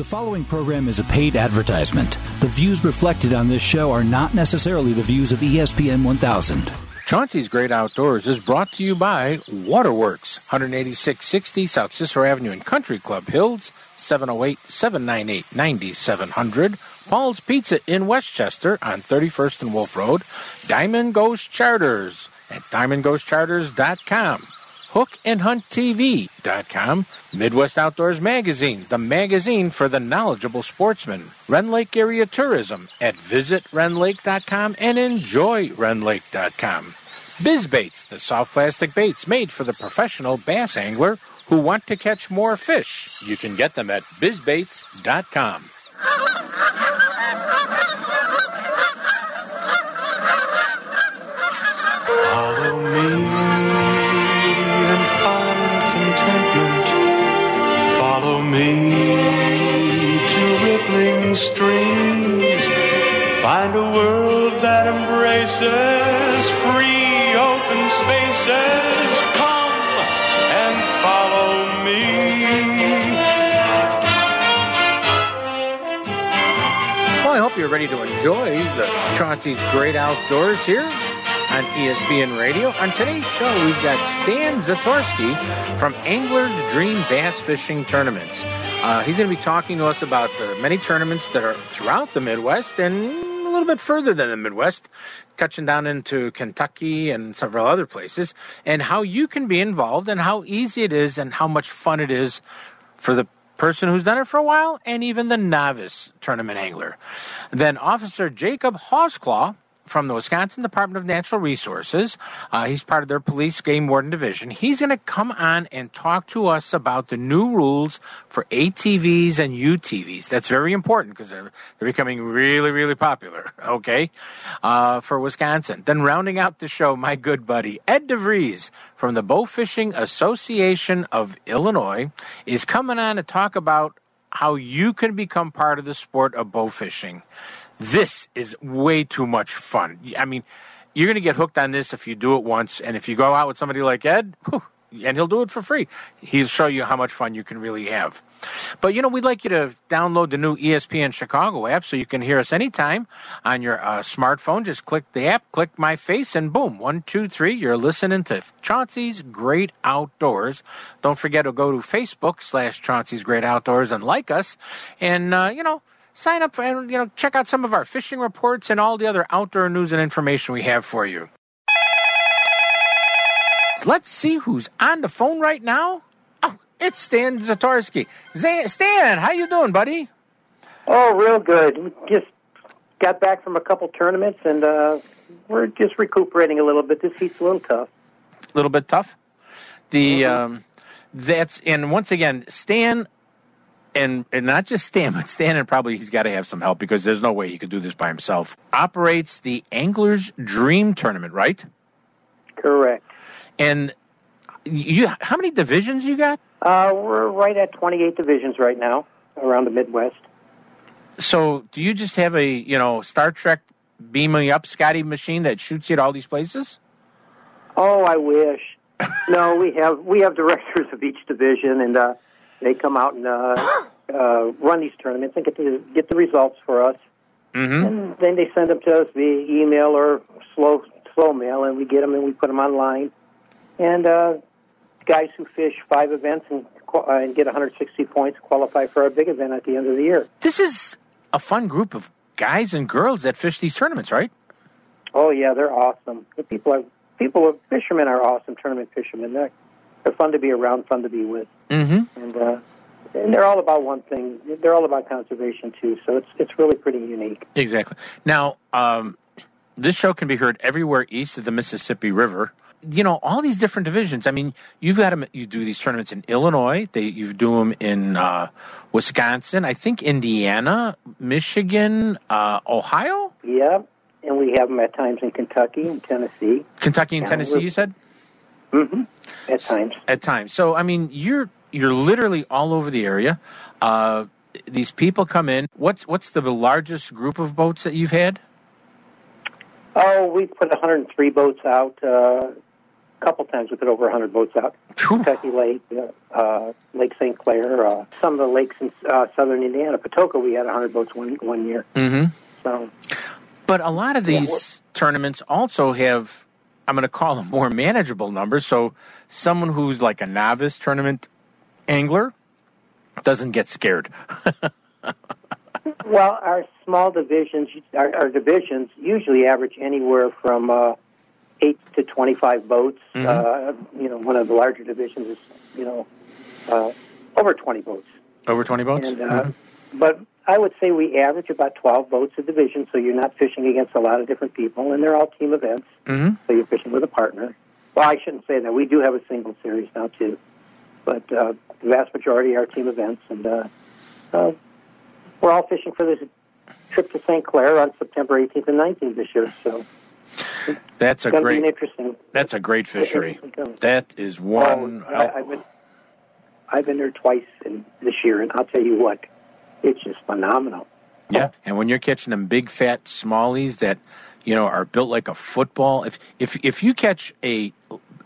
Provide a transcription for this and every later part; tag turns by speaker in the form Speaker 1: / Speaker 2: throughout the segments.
Speaker 1: The following program is a paid advertisement. The views reflected on this show are not necessarily the views of ESPN 1000.
Speaker 2: Chauncey's Great Outdoors is brought to you by Waterworks, 18660 South Cicero Avenue in Country Club Hills, 708 798 9700. Paul's Pizza in Westchester on 31st and Wolf Road. Diamond Ghost Charters at diamondghostcharters.com. HookandHuntTV.com. Midwest Outdoors Magazine, the magazine for the knowledgeable sportsman. Rend Lake Area Tourism at visitrendlake.com and enjoyrendlake.com. BizBaits, the soft plastic baits made for the professional bass angler who want to catch more fish. You can get them at bizbaits.com.
Speaker 3: Follow me me to rippling streams. Find a world that embraces free open spaces. Come and follow me.
Speaker 2: Well, I hope you're ready to enjoy the Chauncey's Great Outdoors here on ESPN Radio. On today's show, we've got Stan Zatorsky from Angler's Dream Bass Fishing Tournaments. Uh, he's going to be talking to us about the many tournaments that are throughout the Midwest and a little bit further than the Midwest, touching down into Kentucky and several other places, and how you can be involved and how easy it is and how much fun it is for the person who's done it for a while and even the novice tournament angler. Then Officer Jacob Holtzclaw from the Wisconsin Department of Natural Resources. Uh, he's part of their police game warden division. He's going to come on and talk to us about the new rules for ATVs and UTVs. That's very important because they're, they're becoming really, really popular, okay, uh, for Wisconsin. Then rounding out the show, my good buddy Ed DeVries from the Bow Fishing Association of Illinois is coming on to talk about how you can become part of the sport of bow fishing. This is way too much fun. I mean, you're going to get hooked on this if you do it once, and if you go out with somebody like Ed, whew, and he'll do it for free. He'll show you how much fun you can really have. But you know, we'd like you to download the new ESPN Chicago app so you can hear us anytime on your uh, smartphone. Just click the app, click my face, and boom, one, two, three, you're listening to Chauncey's Great Outdoors. Don't forget to go to Facebook slash Chauncey's Great Outdoors and like us, and uh, you know sign up for, and you know check out some of our fishing reports and all the other outdoor news and information we have for you. Let's see who's on the phone right now. Oh, it's Stan Zatorsky. Stan, how you doing, buddy?
Speaker 4: Oh, real good. Just got back from a couple tournaments, and uh, we're just recuperating a little bit. This heat's a little tough.
Speaker 2: A little bit tough. The um, that's and once again, Stan, and and not just Stan, but Stan and probably he's got to have some help because there's no way he could do this by himself. Operates the Angler's Dream Tournament, right?
Speaker 4: Correct.
Speaker 2: And you, how many divisions you got?
Speaker 4: Uh, we're right at 28 divisions right now around the Midwest.
Speaker 2: So, do you just have a you know Star Trek beam me up Scotty machine that shoots you at all these places?
Speaker 4: Oh, I wish. no, we have we have directors of each division, and uh, they come out and uh, uh, run these tournaments and get the get the results for us.
Speaker 2: Mm-hmm.
Speaker 4: And then they send them to us via email or slow slow mail, and we get them and we put them online. And uh, guys who fish five events and, uh, and get 160 points qualify for our big event at the end of the year.
Speaker 2: This is a fun group of guys and girls that fish these tournaments, right?
Speaker 4: Oh yeah, they're awesome. The people are people fishermen are awesome tournament fishermen. They're they're fun to be around, fun to be with,
Speaker 2: Mm-hmm.
Speaker 4: and uh, and they're all about one thing. They're all about conservation too. So it's it's really pretty unique.
Speaker 2: Exactly. Now, um, this show can be heard everywhere east of the Mississippi River. You know, all these different divisions. I mean, you've got them. You do these tournaments in Illinois. They you do them in uh, Wisconsin. I think Indiana, Michigan, uh, Ohio,
Speaker 4: Yeah, and we have them at times in Kentucky and Tennessee.
Speaker 2: Kentucky, and
Speaker 4: Yeah,
Speaker 2: Tennessee. You said
Speaker 4: hmm At times.
Speaker 2: at times. So, I mean, you're you're literally all over the area. Uh, these people come in. What's what's the largest group of boats that you've had?
Speaker 4: Oh, we put 103 boats out uh, a couple times we put over 100 boats out. Kentucky Lake, uh, uh, Lake St. Clair, uh, some of the lakes in uh, southern Indiana. Patoka, we had 100 boats one one year.
Speaker 2: Mm-hmm.
Speaker 4: So,
Speaker 2: But a lot of these
Speaker 4: we're-
Speaker 2: tournaments also have, I'm going to call a more manageable number. So someone who's like a novice tournament angler doesn't get scared.
Speaker 4: well, our small divisions, our, our divisions usually average anywhere from uh, eight to 25 boats.
Speaker 2: Mm-hmm.
Speaker 4: Uh, you know, one of the larger divisions is, you know, uh, over 20 boats.
Speaker 2: Over 20 boats?
Speaker 4: And, uh, But I would say we average about 12 boats a division, so you're not fishing against a lot of different people, and they're all team events,
Speaker 2: Mhm.
Speaker 4: so you're fishing with a partner. Well, I shouldn't say that. We do have a single series now, too. But uh, the vast majority are team events, and uh, uh, we're all fishing for this trip to St. Clair on September 18th and 19th this year, so
Speaker 2: That's a
Speaker 4: it's going to be an
Speaker 2: great.
Speaker 4: interesting.
Speaker 2: That's a great fishery. That is one.
Speaker 4: Oh, I, I've been I've been there twice in this year, and I'll tell you what, it's just phenomenal.
Speaker 2: Yeah, and when you're catching them big fat smallies that you know are built like a football, if if if you catch a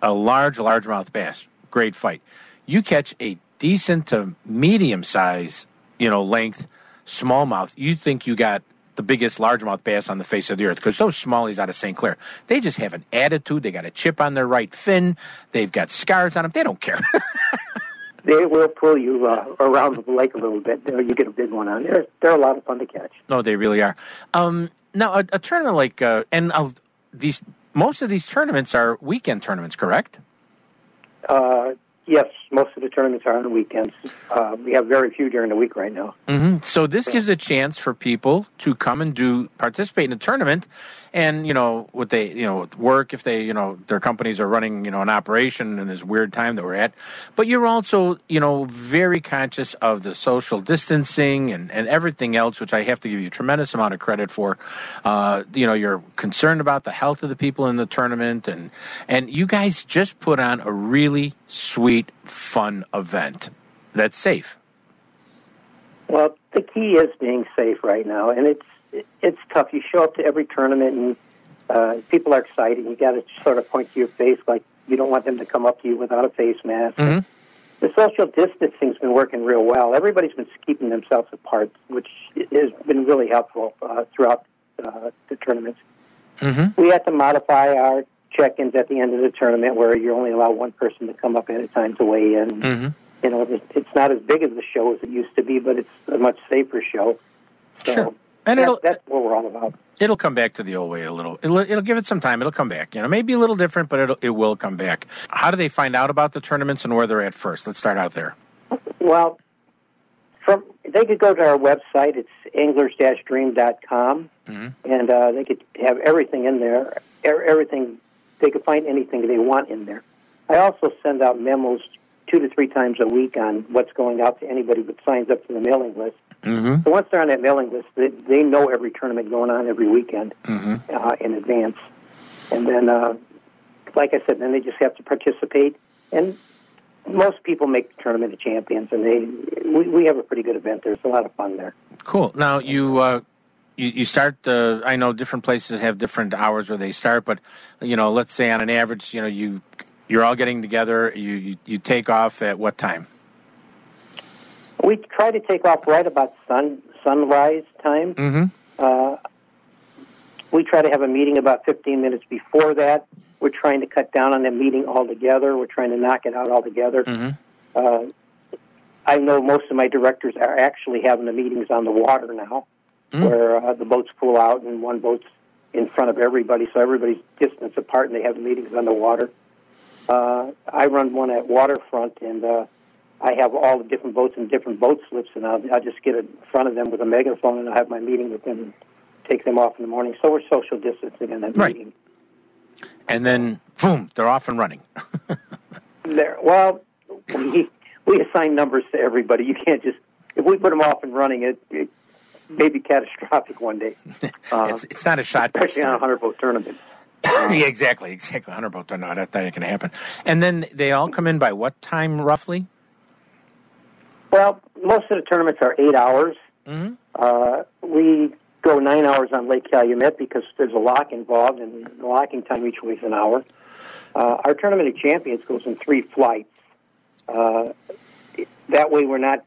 Speaker 2: a large largemouth bass, great fight. You catch a decent to medium size, you know, length smallmouth, you think you got the biggest largemouth bass on the face of the earth because those smallies out of St. Clair, they just have an attitude. They got a chip on their right fin. They've got scars on them. They don't care.
Speaker 4: They will pull you uh, around the lake a little bit. You, you get a big one on. They're they're a lot of fun to catch.
Speaker 2: No, they really are. Um, now, a, a tournament like uh, and uh, these most of these tournaments are weekend tournaments, correct?
Speaker 4: Uh, yes, most of the tournaments are on the weekends. Uh, we have very few during the week right now.
Speaker 2: Mm-hmm. So this gives a chance for people to come and do participate in a tournament, and you know what they you know work if they you know their companies are running you know an operation in this weird time that we're at, but you're also you know very conscious of the social distancing and and everything else, which I have to give you a tremendous amount of credit for. Uh, you know you're concerned about the health of the people in the tournament, and and you guys just put on a really sweet fun event that's safe.
Speaker 4: Well, the key is being safe right now, and it's it's tough. You show up to every tournament, and uh, people are excited. You got to sort of point to your face, like you don't want them to come up to you without a face mask.
Speaker 2: Mhm.
Speaker 4: The social distancing's been working real well. Everybody's been keeping themselves apart, which has been really helpful uh, throughout uh, the tournaments.
Speaker 2: Mm-hmm.
Speaker 4: We had to modify our check-ins at the end of the tournament, where you only allow one person to come up at a time to weigh in.
Speaker 2: Mm-hmm.
Speaker 4: You know, it's- it's not as big as the show as it used to be, but it's a much safer show. So
Speaker 2: Sure. And
Speaker 4: that- that's what we're all about.
Speaker 2: It'll come back to the old way a little. It'll, it'll give it some time. It'll come back. You know, maybe a little different, but it'll, it will come back. How do they find out about the tournaments and where they're at first? Let's start out there.
Speaker 4: Well, from they could go to our website. It's anglers-dream.com,
Speaker 2: Mm-hmm.
Speaker 4: and uh, they could have everything in there. Er- Everything they could find anything they want in there. I also send out memos two to three times a week on what's going out to anybody that signs up to the mailing list.
Speaker 2: Mm-hmm.
Speaker 4: So once they're on that mailing list, they, they know every tournament going on every weekend
Speaker 2: Mm-hmm.
Speaker 4: uh, in advance. And then, uh, like I said, then they just have to participate. And most people make the tournament of champions, and they we, we have a pretty good event. There's a lot of fun there.
Speaker 2: Cool. Now you uh, you, you start. Uh, I know different places have different hours where they start, but you know, let's say on an average, you know, you you're all getting together. You you, you take off at what time?
Speaker 4: We try to take off right about sun sunrise time.
Speaker 2: Mm-hmm.
Speaker 4: Uh, we try to have a meeting about 15 minutes before that. We're trying to cut down on that meeting altogether. We're trying to knock it out altogether.
Speaker 2: Mm-hmm.
Speaker 4: Uh, I know most of my directors are actually having the meetings on the water now,
Speaker 2: Mm.
Speaker 4: where uh, the boats pull out and one boat's in front of everybody, so everybody's distance apart, and they have meetings on the water. Uh, I run one at waterfront, and uh, I have all the different boats and different boat slips, and I'll, I'll just get in front of them with a megaphone, and I'll have my meeting with them and take them off in the morning. So we're social distancing in that
Speaker 2: Right.
Speaker 4: meeting.
Speaker 2: And then boom, they're off and running.
Speaker 4: There, well, we we assign numbers to everybody. You can't just if we put them off and running, it, it may be catastrophic one day, uh,
Speaker 2: it's it's not a shot.
Speaker 4: especially on a hundred boat tournament.
Speaker 2: yeah, exactly, exactly. Hundred boat. No, that that ain't gonna happen. And then they all come in by what time roughly?
Speaker 4: Well, most of the tournaments are eight hours.
Speaker 2: Mm-hmm.
Speaker 4: Uh, we go nine hours on Lake Calumet because there's a lock involved, and the locking time each week is an hour. Uh, our tournament of champions goes in three flights. Uh, that way, we're not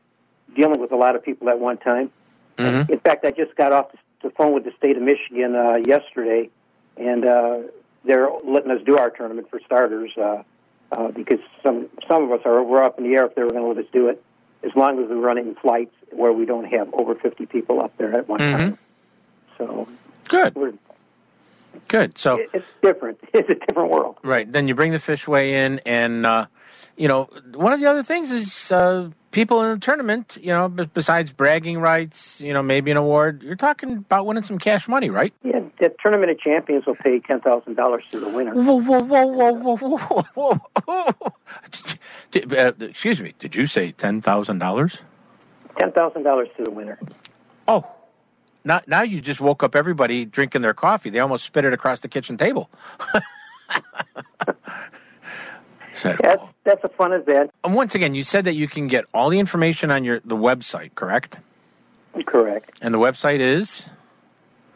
Speaker 4: dealing with a lot of people at one time.
Speaker 2: Mhm.
Speaker 4: In fact, I just got off the phone with the state of Michigan uh, yesterday, and uh, they're letting us do our tournament for starters uh, uh, because some some of us are we're up in the air if they were going to let us do it, as long as we run it in flights where we don't have over 50 people up there at one
Speaker 2: Mhm.
Speaker 4: time. So
Speaker 2: Good,
Speaker 4: we're,
Speaker 2: good. So
Speaker 4: it's different. It's a different world.
Speaker 2: Right. Then you bring the fish weigh in, and uh, you know one of the other things is uh, people in the tournament. You know, b- besides bragging rights, you know, maybe an award. You're talking about winning some cash money, right?
Speaker 4: Yeah, the tournament of champions will pay ten thousand dollars to the winner.
Speaker 2: Whoa, whoa, whoa, whoa, whoa, whoa, whoa! Did- uh, excuse me. Did you say ten thousand dollars?
Speaker 4: Ten thousand dollars to the winner.
Speaker 2: Oh, now now you just woke up everybody drinking their coffee. They almost spit it across the kitchen table. Said,
Speaker 4: That's that's a fun event.
Speaker 2: And once again, you said that you can get all the information on your the website, correct?
Speaker 4: Correct.
Speaker 2: And the website is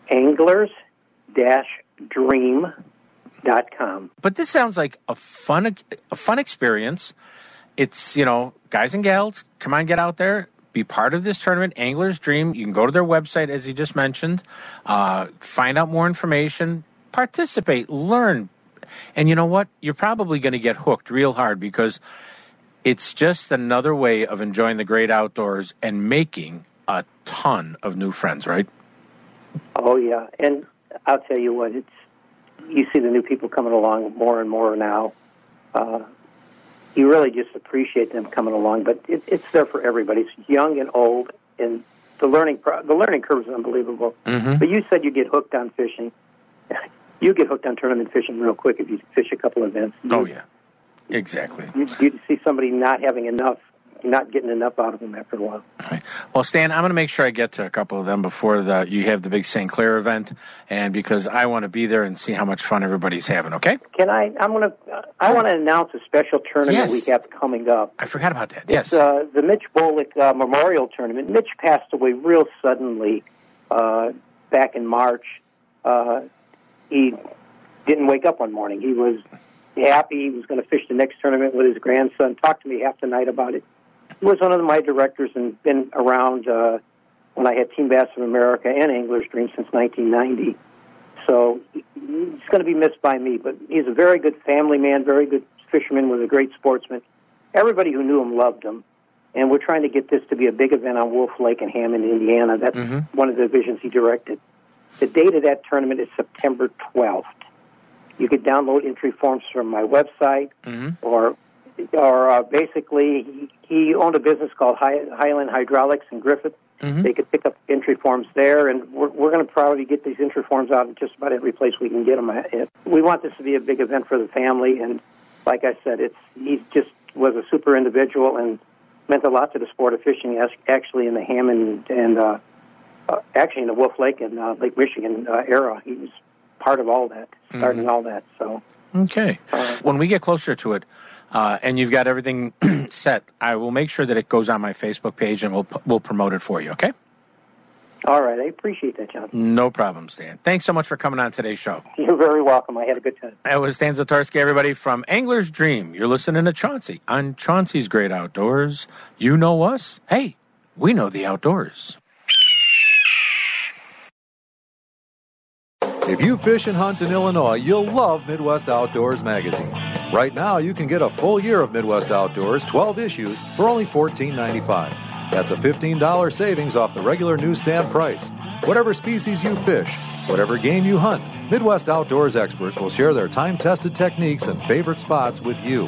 Speaker 4: Anglers-dream.com.
Speaker 2: but this sounds like a fun a fun experience. It's, you know, guys and gals, come on get out there, be part of this tournament, Anglers Dream. You can go to their website as you just mentioned, uh, find out more information, participate, learn. And you know what? You're probably going to get hooked real hard because it's just another way of enjoying the great outdoors and making a ton of new friends, right?
Speaker 4: Oh yeah, and I'll tell you what, it's you see the new people coming along more and more now. Uh, you really just appreciate them coming along, but it, it's there for everybody. It's young and old, and the learning pro- the learning curve is unbelievable.
Speaker 2: Mhm.
Speaker 4: But you said you get hooked on fishing. You get hooked on tournament fishing real quick if you fish a couple events.
Speaker 2: Oh yeah, exactly.
Speaker 4: You, you see somebody not having enough, not getting enough out of them after a while.
Speaker 2: Right. Well, Stan, I'm going to make sure I get to a couple of them before the you have the big St. Clair event, and because I want to be there and see how much fun everybody's having. Okay?
Speaker 4: Can I? I'm gonna. I want to announce a special tournament
Speaker 2: Yes.
Speaker 4: we have coming up.
Speaker 2: I forgot about that. Yes.
Speaker 4: Uh, the Mitch Bolick uh, Memorial Tournament. Mitch passed away real suddenly uh, back in March. Uh, he didn't wake up one morning. He was happy. He was going to fish the next tournament with his grandson. Talked to me half the night about it. He was one of my directors and been around uh, when I had Team Bass of America and Anglers Dream since 1990. So he- he's going to be missed by me, but he's a very good family man, very good fisherman, was a great sportsman. Everybody who knew him loved him, and we're trying to get this to be a big event on Wolf Lake in Hammond, Indiana. That's one of the divisions he directed. The date of that tournament is September 12th. You could download entry forms from my website, or or uh, basically he, he owned a business called High, Highland Hydraulics in Griffith. They could pick up entry forms there, and we're, we're going to probably get these entry forms out in just about every place we can get them at. We want this to be a big event for the family, and like I said, it's he just was a super individual and meant a lot to the sport of fishing. Actually, in the Hammond and uh, uh, actually in the Wolf Lake and uh, Lake Michigan uh, era, he was part of all that, starting all that. So.
Speaker 2: okay. When we get closer to it, uh, and you've got everything set, I will make sure that it goes on my Facebook page, and we'll we'll promote it for you. Okay?
Speaker 4: All right, I appreciate that, John.
Speaker 2: No problem, Stan. Thanks so much for coming on today's show.
Speaker 4: You're very welcome. I had a good time.
Speaker 2: That was Stan Zatorsky, everybody from Angler's Dream. You're listening to Chauncey on Chauncey's Great Outdoors. You know us. Hey, we know the outdoors.
Speaker 5: If you fish and hunt in Illinois, you'll love Midwest Outdoors magazine. Right now, you can get a full year of Midwest Outdoors, 12 issues, for only $14.95. That's a $15 savings off the regular newsstand price. Whatever species you fish, whatever game you hunt, Midwest Outdoors experts will share their time tested techniques and favorite spots with you.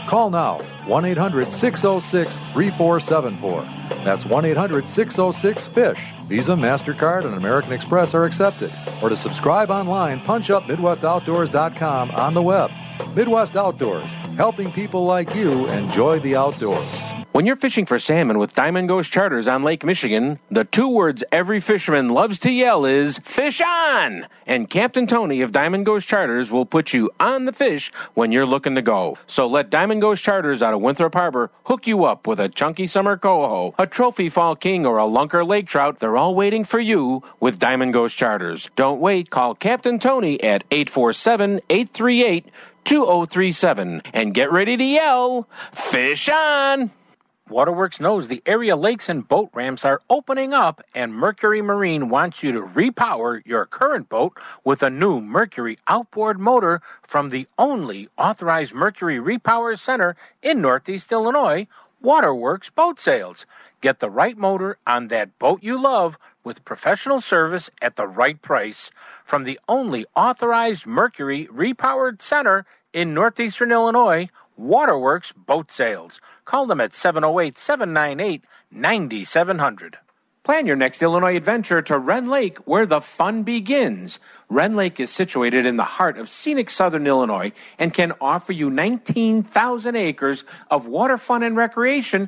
Speaker 5: Call now 1 800 606 3474. That's 1 800 606 FISH. Visa, MasterCard, and American Express are accepted. Or to subscribe online, punch up MidwestOutdoors.com on the web. Midwest Outdoors, helping people like you enjoy the outdoors.
Speaker 2: When you're fishing for salmon with Diamond Ghost Charters on Lake Michigan, the two words every fisherman loves to yell is fish on! And Captain Tony of Diamond Ghost Charters will put you on the fish when you're looking to go. So let Diamond Ghost Charters out of Winthrop Harbor hook you up with a chunky summer coho, a trophy fall king, or a lunker lake trout. They're all waiting for you with Diamond Ghost Charters. Don't wait. Call Captain Tony at 847 838 2037 and get ready to yell, Fish on! Waterworks knows the area lakes and boat ramps are opening up, and Mercury Marine wants you to repower your current boat with a new Mercury outboard motor from the only authorized Mercury Repower Center in Northeast Illinois, Waterworks Boat Sales. Get the right motor on that boat you love with professional service at the right price from the only authorized Mercury Repowered Center in Northeastern Illinois, Waterworks Boat Sales. Call them at 708 798 9700. Plan your next Illinois adventure to Rend Lake, where the fun begins. Rend Lake is situated in the heart of scenic southern Illinois and can offer you 19,000 acres of water fun and recreation,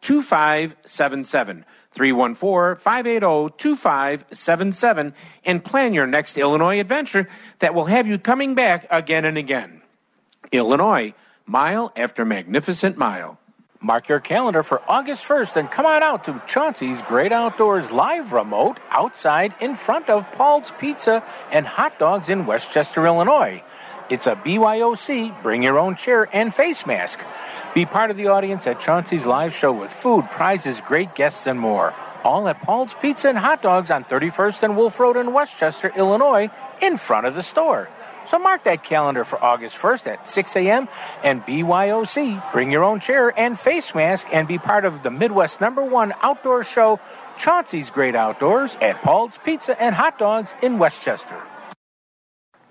Speaker 2: 2577. 314 580 2577 and plan your next Illinois adventure that will have you coming back again and again. Illinois, mile after magnificent mile. Mark your calendar for August 1st and come on out to Chauncey's Great Outdoors live remote outside in front of Paul's Pizza and Hot Dogs in Westchester, Illinois. It's a BYOC, bring your own chair and face mask. Be part of the audience at Chauncey's live show with food, prizes, great guests, and more. All at Paul's Pizza and Hot Dogs on 31st and Wolf Road in Westchester, Illinois, in front of the store. So mark that calendar for August 1st at 6 a.m. and BYOC. Bring your own chair and face mask and be part of the Midwest number one outdoor show, Chauncey's Great Outdoors at Paul's Pizza and Hot Dogs in Westchester.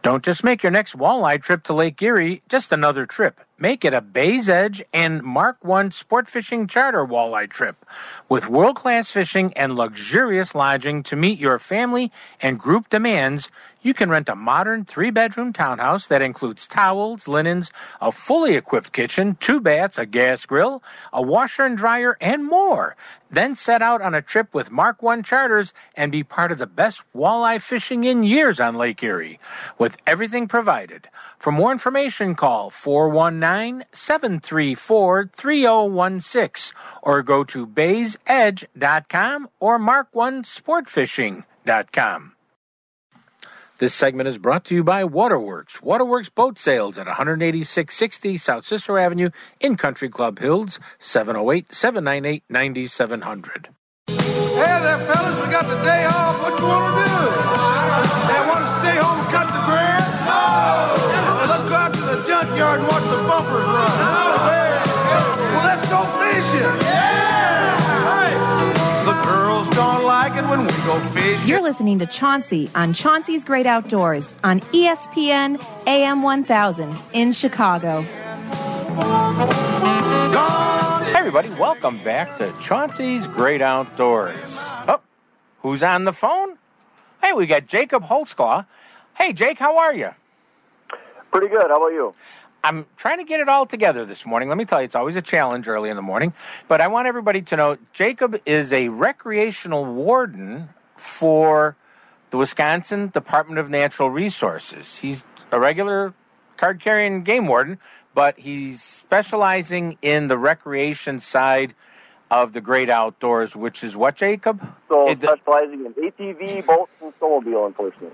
Speaker 2: Don't just make your next walleye trip to Lake Erie just another trip. Make it a Bay's Edge and Mark One sport fishing charter walleye trip with world class fishing and luxurious lodging to meet your family and group demands. You can rent a modern three bedroom townhouse that includes towels, linens, a fully equipped kitchen, two baths, a gas grill, a washer and dryer, and more. Then set out on a trip with Mark One Charters and be part of the best walleye fishing in years on Lake Erie with everything provided. For more information, call 419 734 3016 or go to baysedge.com or mark1sportfishing.com. This segment is brought to you by Waterworks. Waterworks Boat Sales at 18660 South Cicero Avenue in Country Club Hills, 708 798 9700.
Speaker 6: Hey there, fellas, we got the day off. What you want to do? They want to stay home and cut the grass? To the junkyard and watch the bumpers run. Well, let's go fishing. The girls don't like it when we go fishing.
Speaker 7: You're listening to Chauncey on Chauncey's Great Outdoors on ESPN AM 1000 in Chicago.
Speaker 2: Hey, everybody, welcome back to Chauncey's Great Outdoors. Oh, who's on the phone? Hey, we got Jacob Holtzclaw. Hey, Jake, how are you?
Speaker 8: Pretty good. How about you?
Speaker 2: I'm trying to get it all together this morning. Let me tell you, it's always a challenge early in the morning. But I want everybody to know Jacob is a recreational warden for the Wisconsin Department of Natural Resources. He's a regular card carrying game warden, but he's specializing in the recreation side of the great outdoors, which is what, Jacob?
Speaker 8: So
Speaker 2: It-
Speaker 8: specializing in ATV, boats, and snowmobile enforcement.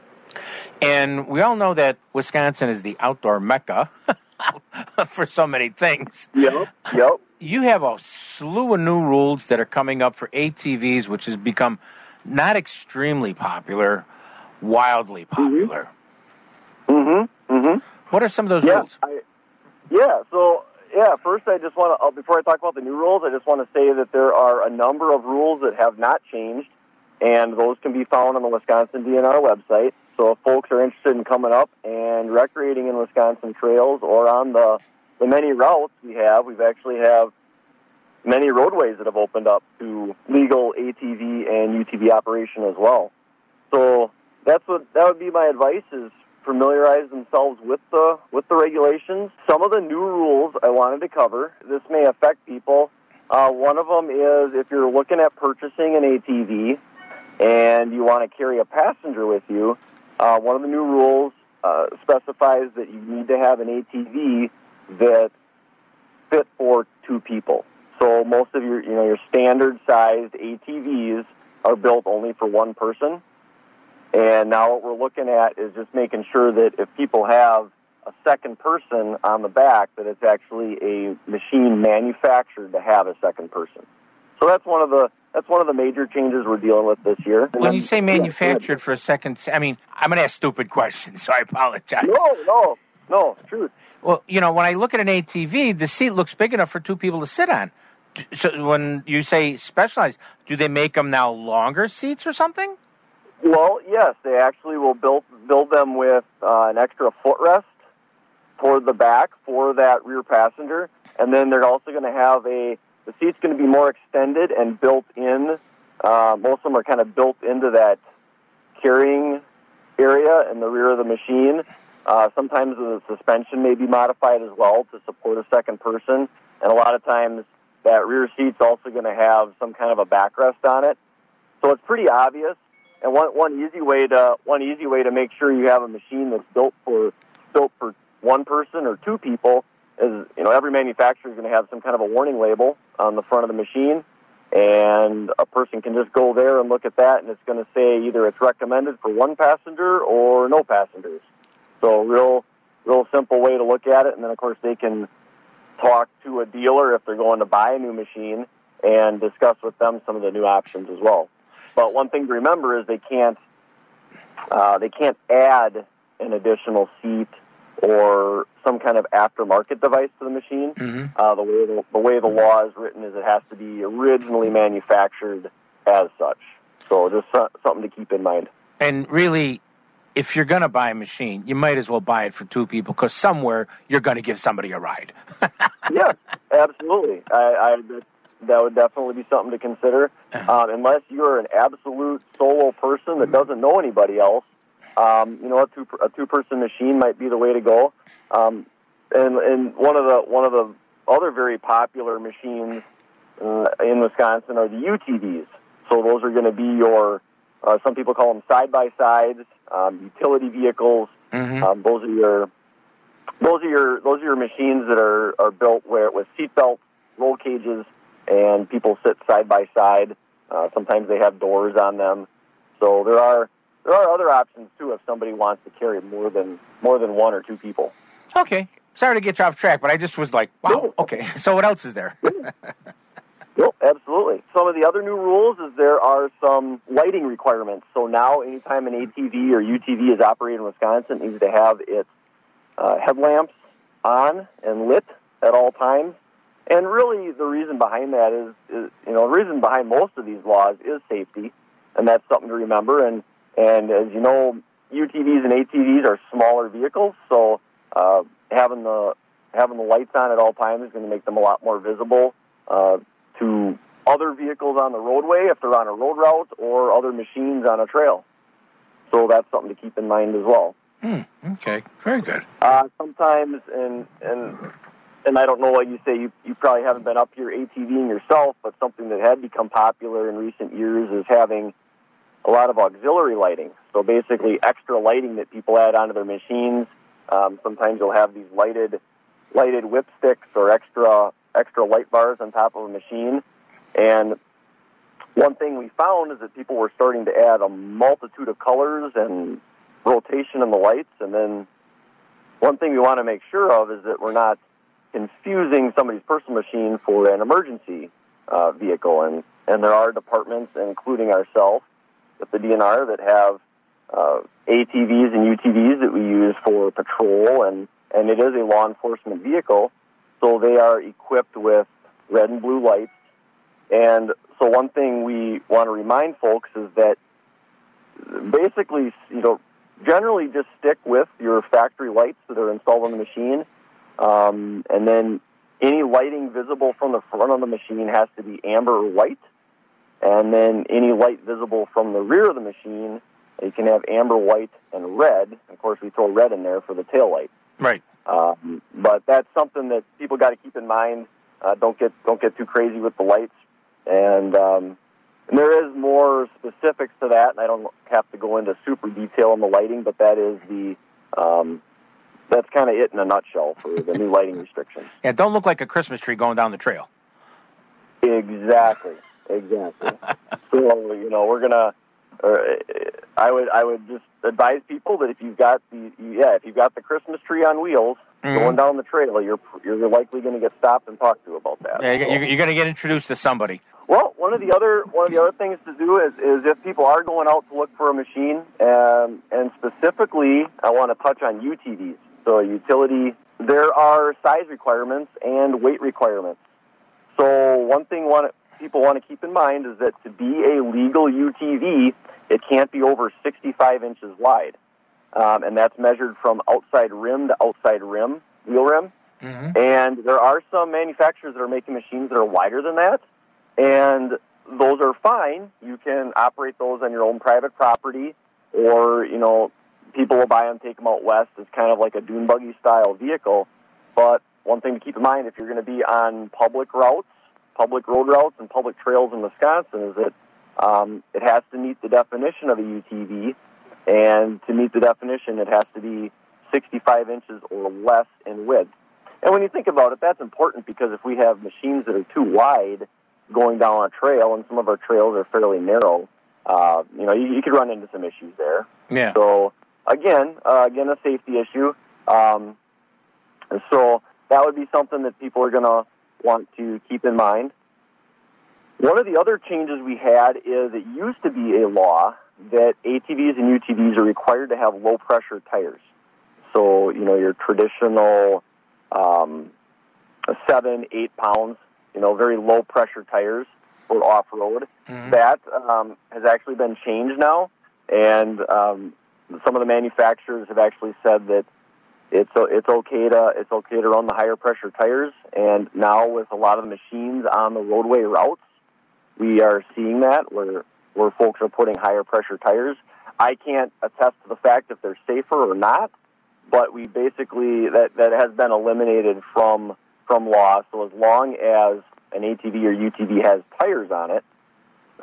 Speaker 2: And we all know that Wisconsin is the outdoor mecca for so many things.
Speaker 8: Yep. Yep.
Speaker 2: you have a slew of new rules that are coming up for ATVs, which has become not extremely popular, wildly popular.
Speaker 8: Mm-hmm. Mm-hmm.
Speaker 2: What are some of those
Speaker 8: Yeah.
Speaker 2: rules?
Speaker 8: I, yeah. So yeah. First, I just want to uh, before I talk about the new rules, I just want to say that there are a number of rules that have not changed and those can be found on the Wisconsin DNR website. So if folks are interested in coming up and recreating in Wisconsin trails or on the the many routes we have, we've actually have many roadways that have opened up to legal ATV and UTV operation as well. So that's what that would be my advice is familiarize themselves with the with the regulations. Some of the new rules I wanted to cover. This may affect people. Uh, one of them is if you're looking at purchasing an ATV and you want to carry a passenger with you, uh, one of the new rules uh, specifies that you need to have an ATV that fit for two people. So most of your, you know, your standard sized ATVs are built only for one person. And now what we're looking at is just making sure that if people have a second person on the back, that it's actually a machine manufactured to have a second person. So that's one of the that's one of the major changes we're dealing with this year.
Speaker 2: When you say manufactured for a second, I mean, I'm going to ask stupid questions, so I apologize.
Speaker 8: No, no, no, truth.
Speaker 2: Well, you know, when I look at an ATV, the seat looks big enough for two people to sit on. So when you say specialized, do they make them now longer seats or something?
Speaker 8: Well, yes, they actually will build build them with uh, an extra footrest toward the back for that rear passenger, and then they're also going to have a the seat's going to be more extended and built in. Uh, most of them are kind of built into that carrying area in the rear of the machine. Uh, sometimes the suspension may be modified as well to support a second person, and a lot of times that rear seat's also going to have some kind of a backrest on it. So it's pretty obvious. And one one easy way to one easy way to make sure you have a machine that's built for built for one person or two people is you know every manufacturer is going to have some kind of a warning label on the front of the machine, and a person can just go there and look at that, and it's going to say either it's recommended for one passenger or no passengers. So real real simple way to look at it, and then of course they can talk to a dealer if they're going to buy a new machine and discuss with them some of the new options as well. But one thing to remember is they can't uh, they can't add an additional seat or some kind of aftermarket device to the machine.
Speaker 2: Mm-hmm.
Speaker 8: Uh, the way the, the way the law is written is it has to be originally manufactured as such. So just so, something to keep in mind.
Speaker 2: And really, if you're going to buy a machine, you might as well buy it for two people because somewhere you're going to give somebody a ride.
Speaker 8: yeah, absolutely. I, I that, that would definitely be something to consider. Um, unless you're an absolute solo person that doesn't know anybody else, um, you know, a two a two person machine might be the way to go. Um, and and one of the one of the other very popular machines uh, in Wisconsin are the UTVs. So those are going to be your uh, some people call them side by sides, um, utility vehicles.
Speaker 2: Mhm.
Speaker 8: Um, those are your those are your those are your machines that are, are built where with seat belts, roll cages, and people sit side by side. Uh, sometimes they have doors on them. So there are there are other options too if somebody wants to carry more than more than one or two people.
Speaker 2: Okay. Sorry to get you off track, but I just was like, wow,
Speaker 8: No.
Speaker 2: okay. So what else is there?
Speaker 8: Yep, absolutely. Some of the other new rules is there are some lighting requirements. So now, anytime an ATV or UTV is operated in Wisconsin, it needs to have its uh, headlamps on and lit at all times. And really, the reason behind that is, is, you know, the reason behind most of these laws is safety, and that's something to remember. And and as you know, UTVs and ATVs are smaller vehicles, so uh, having the having the lights on at all times is going to make them a lot more visible uh, to other vehicles on the roadway if they're on a road route or other machines on a trail. So that's something to keep in mind as well.
Speaker 2: Hmm, okay. Very good.
Speaker 8: Uh, sometimes, and and and I don't know what you say. You you probably haven't been up here ATVing yourself, but something that had become popular in recent years is having a lot of auxiliary lighting. So basically, extra lighting that people add onto their machines. Um, sometimes you'll have these lighted lighted whip sticks or extra extra light bars on top of a machine. And one thing we found is that people were starting to add a multitude of colors and rotation in the lights. And then one thing we want to make sure of is that we're not confusing somebody's personal machine for an emergency uh, vehicle. And, and there are departments, including ourselves, at the DNR that have uh, ATVs and UTVs that we use for patrol, and, and it is a law enforcement vehicle. So they are equipped with red and blue lights And so one thing we want to remind folks is that basically, you know, generally just stick with your factory lights that are installed on the machine, um, and then any lighting visible from the front of the machine has to be amber or white, and then any light visible from the rear of the machine, you can have amber, white, and red. Of course, we throw red in there for the tail light.
Speaker 2: Right.
Speaker 8: Um, but that's something that people got to keep in mind. Uh, don't get don't get too crazy with the lights, and, um, and there is more specifics to that. And I don't have to go into super detail on the lighting, but that is the um, that's kind of it in a nutshell for the new lighting restrictions.
Speaker 2: Yeah, don't look like a Christmas tree going down the trail.
Speaker 8: Exactly, exactly. so you know we're gonna. Uh, I would I would just advise people that if you've got the yeah if you've got the Christmas tree on wheels
Speaker 2: Mhm.
Speaker 8: going down the trail, you're you're likely going to get stopped and talked to about that.
Speaker 2: Yeah, you're, you're going to get introduced to somebody.
Speaker 8: Well, one of the other one of the other things to do is, is if people are going out to look for a machine, um, and specifically, I want to touch on UTVs. So utility, there are size requirements and weight requirements. So one thing want people want to keep in mind is that to be a legal UTV, it can't be over 65 inches wide, um, and that's measured from outside rim to outside rim, wheel rim.
Speaker 2: Mm-hmm.
Speaker 8: And there are some manufacturers that are making machines that are wider than that, and those are fine. You can operate those on your own private property, or you know, people will buy them, take them out west. It's kind of like a dune buggy style vehicle. But one thing to keep in mind if you're going to be on public routes, public road routes, and public trails in Wisconsin is that um, it has to meet the definition of a UTV, and to meet the definition, it has to be 65 inches or less in width. And when you think about it, that's important because if we have machines that are too wide going down a trail, and some of our trails are fairly narrow, uh, you know, you, you could run into some issues there.
Speaker 2: Yeah.
Speaker 8: So again, uh, again, a safety issue. Um, and so that would be something that people are going to want to keep in mind. One of the other changes we had is it used to be a law that ATVs and UTVs are required to have low pressure tires. So, you know, your traditional um, seven, eight pounds, you know, very low pressure tires for off road. That um, has actually been changed now, and um, some of the manufacturers have actually said that it's it's okay to it's okay to run the higher pressure tires. And now with a lot of machines on the roadway routes, we are seeing that where where folks are putting higher pressure tires. I can't attest to the fact if they're safer or not, but we basically that that has been eliminated from from law. So as long as an ATV or UTV has tires on it,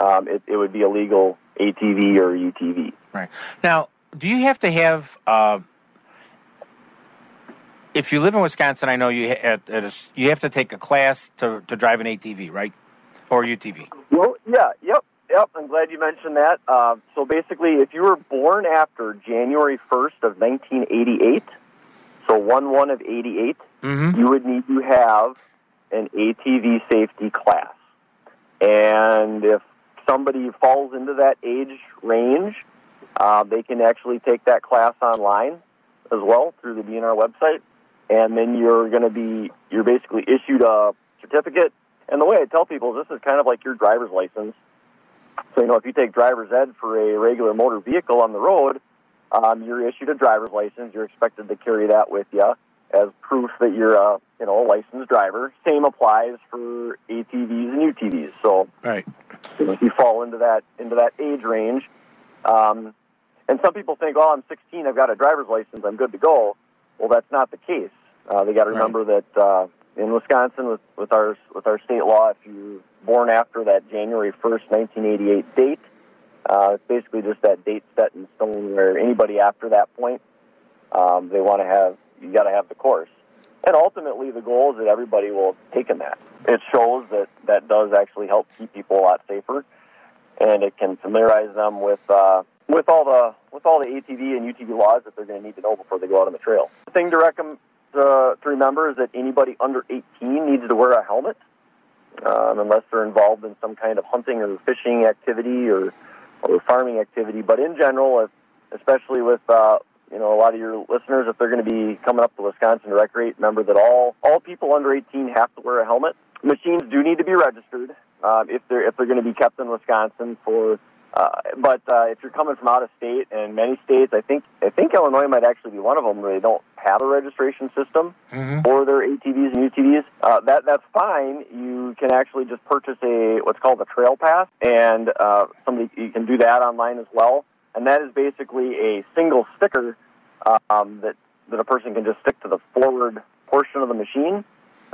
Speaker 8: um, it, it would be illegal ATV or UTV.
Speaker 2: Right. Now, do you have to have, uh, if you live in Wisconsin, I know you, at, at a you have to take a class to, to drive an ATV, right? Or UTV.
Speaker 8: Well, yeah, yep, yep. I'm glad you mentioned that. Uh, so basically, if you were born after January 1st of 1988, so 1 1 of 88,
Speaker 2: Mm-hmm.
Speaker 8: you would need to have an ATV safety class. And if somebody falls into that age range, uh, they can actually take that class online as well through the DNR website. And then you're going to be, you're basically issued a certificate. And the way I tell people is this is kind of like your driver's license. So, you know, if you take driver's ed for a regular motor vehicle on the road, um, you're issued a driver's license. You're expected to carry that with you as proof that you're a, you know, a licensed driver. Same applies for ATVs and UTVs. So,
Speaker 2: Right.
Speaker 8: you know, if you fall into that into that age range, um, and some people think, "Oh, I'm 16, I've got a driver's license, I'm good to go." Well, that's not the case. Uh, they got to
Speaker 2: Right.
Speaker 8: remember that uh, in Wisconsin, with, with our with our state law, if you're born after that January 1st, 1988 date, uh, it's basically just that date set in stone. Where anybody after that point, um, they want to have you got to have the course. And ultimately, the goal is that everybody will have taken that. It shows that that does actually help keep people a lot safer, and it can familiarize them with uh, with all the with all the ATV and UTV laws that they're going to need to know before they go out on the trail. The thing to, recom- to, to remember is that anybody under 18 needs to wear a helmet, um, unless they're involved in some kind of hunting or fishing activity or or farming activity. But in general, if, especially with uh, you know a lot of your listeners, if they're going to be coming up to Wisconsin to recreate, remember that all all people under 18 have to wear a helmet. Machines do need to be registered. uh, if they're if they're going to be kept in Wisconsin for. Uh, but uh, if you're coming from out of state, and many states, I think I think Illinois might actually be one of them where they don't have a registration system
Speaker 2: Mhm.
Speaker 8: for their ATVs and UTVs. Uh, that that's fine. You can actually just purchase a what's called a trail pass, and uh, somebody you can do that online as well. And that is basically a single sticker um, that that a person can just stick to the forward portion of the machine,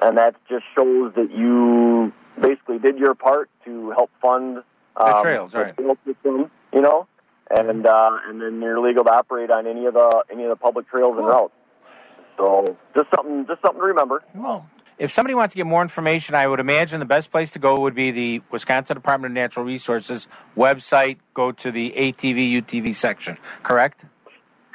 Speaker 8: and that just shows that you basically did your part to help fund um,
Speaker 2: The trails, right.
Speaker 8: system, you know, and uh, and then you're legal to operate on any of the any of the public trails and routes. So just something just something to remember.
Speaker 2: Well, if somebody wants to get more information, I would imagine the best place to go would be the Wisconsin Department of Natural Resources website. Go to the ATV UTV section. Correct?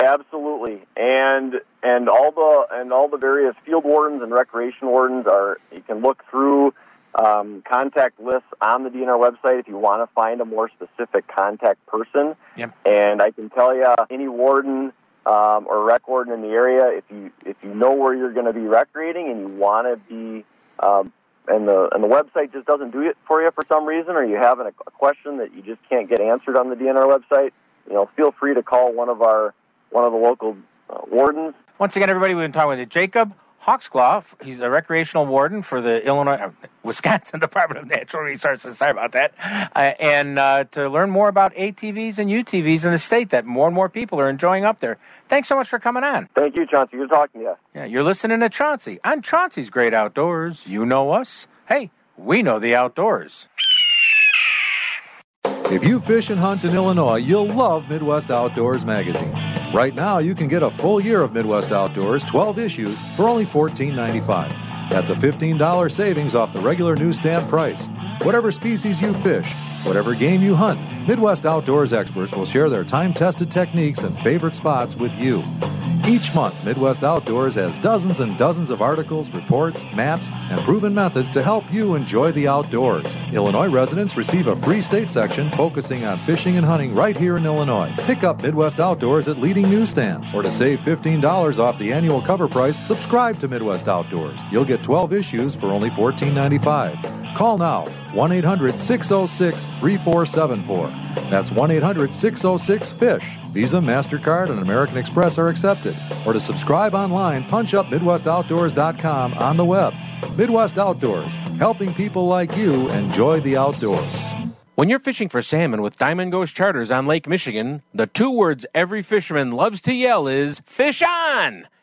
Speaker 8: Absolutely, and and all the and all the various field wardens and recreation wardens are. You can look through um, contact lists on the DNR website if you want to find a more specific contact person.
Speaker 2: Yep.
Speaker 8: And I can tell you, any warden um, or rec warden in the area, if you if you know where you're going to be recreating and you want to be, um, and the and the website just doesn't do it for you for some reason, or you have a, a question that you just can't get answered on the DNR website, you know, feel free to call one of our one of the local uh, wardens.
Speaker 2: Once again, everybody, we've been talking with Jacob Holtzclaw. He's a recreational warden for the Illinois, uh, Wisconsin Department of Natural Resources. Sorry about that. Uh, and uh, to learn more about ATVs and UTVs in the state that more and more people are enjoying up there. Thanks so much for coming on.
Speaker 8: Thank you, Chauncey. Good talking to you.
Speaker 2: Yeah, you're listening to Chauncey on Chauncey's Great Outdoors. You know us. Hey, we know the outdoors.
Speaker 5: If you fish and hunt in Illinois, you'll love Midwest Outdoors magazine. Right now, you can get a full year of Midwest Outdoors, 12 issues, for only $14.95. That's a $15 savings off the regular newsstand price. Whatever species you fish, whatever game you hunt, Midwest Outdoors experts will share their time tested techniques and favorite spots with you. Each month, Midwest Outdoors has dozens and dozens of articles, reports, maps, and proven methods to help you enjoy the outdoors. Illinois residents receive a free state section focusing on fishing and hunting right here in Illinois. Pick up Midwest Outdoors at leading newsstands. Or to save $15 off the annual cover price, subscribe to Midwest Outdoors. You'll get 12 issues for only $14.95. Call now 1 800 606 3474. That's 1 800 606 FISH. Visa, MasterCard, and American Express are accepted. Or to subscribe online, punch up MidwestOutdoors.com on the web. Midwest Outdoors, helping people like you enjoy the outdoors.
Speaker 9: When you're fishing for salmon with Diamond Ghost Charters on Lake Michigan, the two words every fisherman loves to yell is fish on!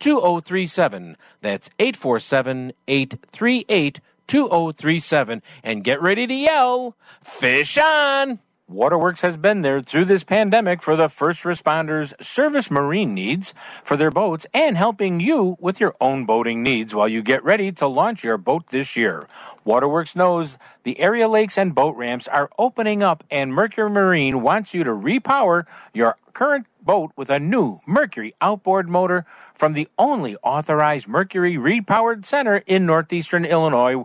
Speaker 9: 2037. That's 847 838 2037. And get ready to yell, Fish on!
Speaker 2: Waterworks has been there through this pandemic for the first responders' service marine needs for their boats and helping you with your own boating needs while you get ready to launch your boat this year. Waterworks knows the area lakes and boat ramps are opening up and Mercury Marine wants you to repower your current boat with a new Mercury outboard motor from the only authorized Mercury repowered center in northeastern Illinois.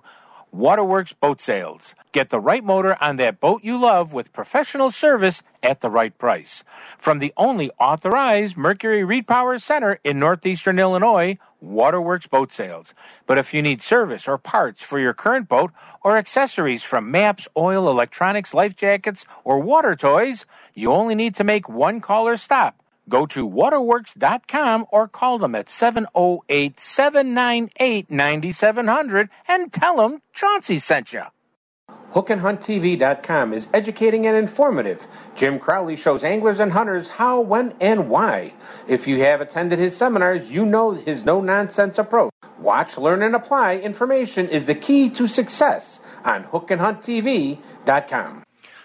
Speaker 2: Waterworks Boat Sales. Get the right motor on that boat you love with professional service at the right price. From the only authorized Mercury Repower Center in northeastern Illinois, Waterworks Boat Sales. But if you need service or parts for your current boat or accessories from maps, oil, electronics, life jackets, or water toys, you only need to make one call or stop. Go to waterworks.com or call them at 708 798 9700 and tell them Chauncey sent you. HookandHuntTV.com is educating and informative. Jim Crowley shows anglers and hunters how, when, and why. If you have attended his seminars, you know his no nonsense approach. Watch, learn, and apply information is the key to success on HookandHuntTV.com.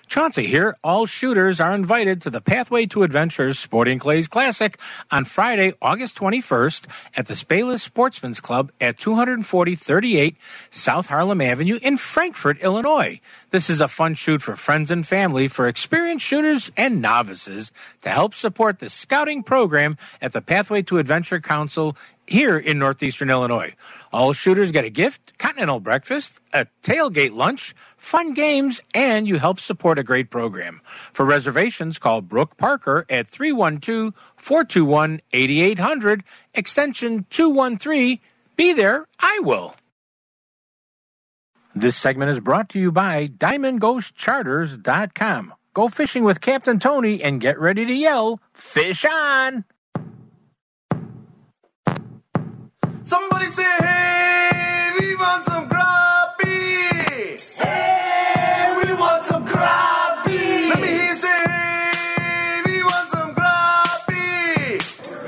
Speaker 2: Chauncey here. All shooters are invited to the Pathway to Adventures Sporting Clays Classic on Friday, August 21st at the Spayless Sportsman's Club at 24038 South Harlem Avenue in Frankfort, Illinois. This is a fun shoot for friends and family for experienced shooters and novices to help support the scouting program at the Pathway to Adventure Council here in Northeastern Illinois. All shooters get a gift, continental breakfast, a tailgate lunch, fun games, and you help support a great program. For reservations, call Brooke Parker at 312 421 8800, extension 213. Be there, I will. This segment is brought to you by DiamondGhostCharters.com. Go fishing with Captain Tony and get ready to yell, Fish on!
Speaker 6: Somebody say, hey, we want some crappie. Hey, we want some crappie. Let me hear you say, hey, we want some crappie.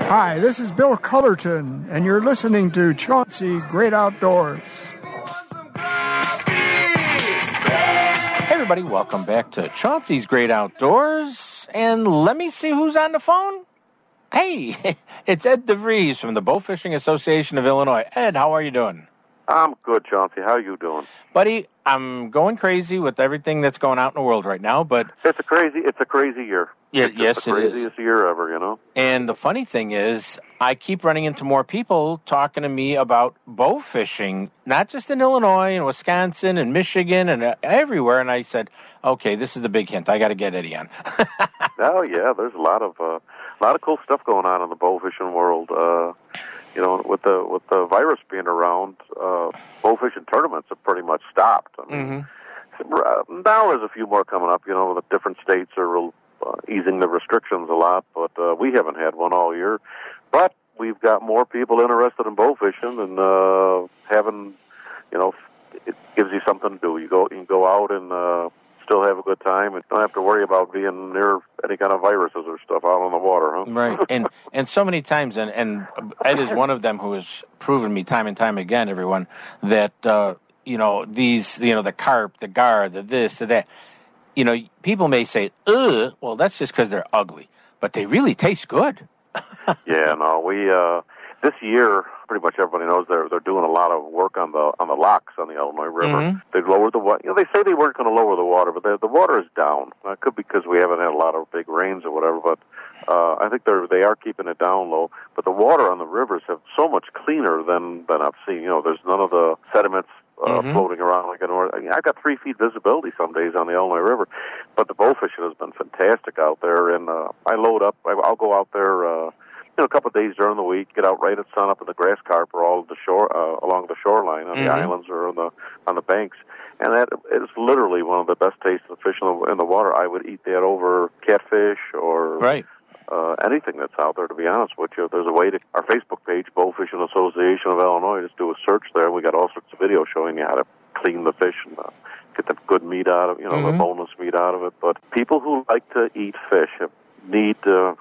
Speaker 10: Hi, this is Bill Cullerton, and you're listening to Chauncey Great Outdoors.
Speaker 2: Everybody, welcome back to Chauncey's Great Outdoors. And let me see who's on the phone. Hey, it's Ed DeVries from the Bow Fishing Association of Illinois. Ed, how are you doing?
Speaker 11: I'm good, Chauncey. How are you doing?
Speaker 2: Buddy, I'm going crazy with everything that's going out in the world right now, but
Speaker 11: It's a crazy. It's a crazy year.
Speaker 2: Yeah,
Speaker 11: it's
Speaker 2: yes,
Speaker 11: the
Speaker 2: it is.
Speaker 11: craziest year ever. You know.
Speaker 2: And the funny thing is, I keep running into more people talking to me about bow fishing, not just in Illinois and Wisconsin and Michigan and uh, everywhere. And I said, okay, this is the big hint. I got to get Eddie on.
Speaker 11: oh yeah, there's a lot of uh, a lot of cool stuff going on in the bow fishing world. Uh, you know, with the with the virus being around, uh, bow fishing tournaments have pretty much stopped. I mean, uh, now there's a few more coming up. You know, the different states are uh, easing the restrictions a lot, but uh, we haven't had one all year. But we've got more people interested in bow fishing and uh, having, you know, it gives you something to do. You go, you can go out and uh, still have a good time, and don't have to worry about being near any kind of viruses or stuff out on the water, huh?
Speaker 2: right. And and so many times and and ed is one of them who has proven me time and time again everyone that uh you know these you know the carp the gar the this the that. You know people may say ugh well that's just because they're ugly but they really taste good.
Speaker 11: Yeah, no, we uh this year pretty much everybody knows they're they're doing a lot of work on the on the locks on the Illinois River.
Speaker 2: Mhm.
Speaker 11: They lowered the water. You know, they say they weren't going to lower the water, but the the water is down. It could be because we haven't had a lot of big rains or whatever, but uh I think they're they are keeping it down low. But the water on the rivers have so much cleaner than than I've seen. You know, there's none of the sediments uh,
Speaker 2: Mhm.
Speaker 11: floating around like in Or- I mean, I got three feet visibility some days on the Illinois River, but the bow fishing has been fantastic out there. And uh, I load up. I, I'll go out there, uh, you know, a couple of days during the week, get out right at sun up in the grass carp or all the shore uh, along the shoreline on
Speaker 2: Mhm.
Speaker 11: the islands or on the on the banks. And that is literally one of the best tastes of fish in the, in the water. I would eat that over catfish or
Speaker 2: right
Speaker 11: uh, anything that's out there. To be honest with you, there's a way to our Facebook page, Bow Fishing Association of Illinois. Just do a search there. We got all sorts of videos showing you how to clean the fish and uh, get the good meat out of you know the
Speaker 2: Mhm.
Speaker 11: boneless meat out of it. But people who like to eat fish need to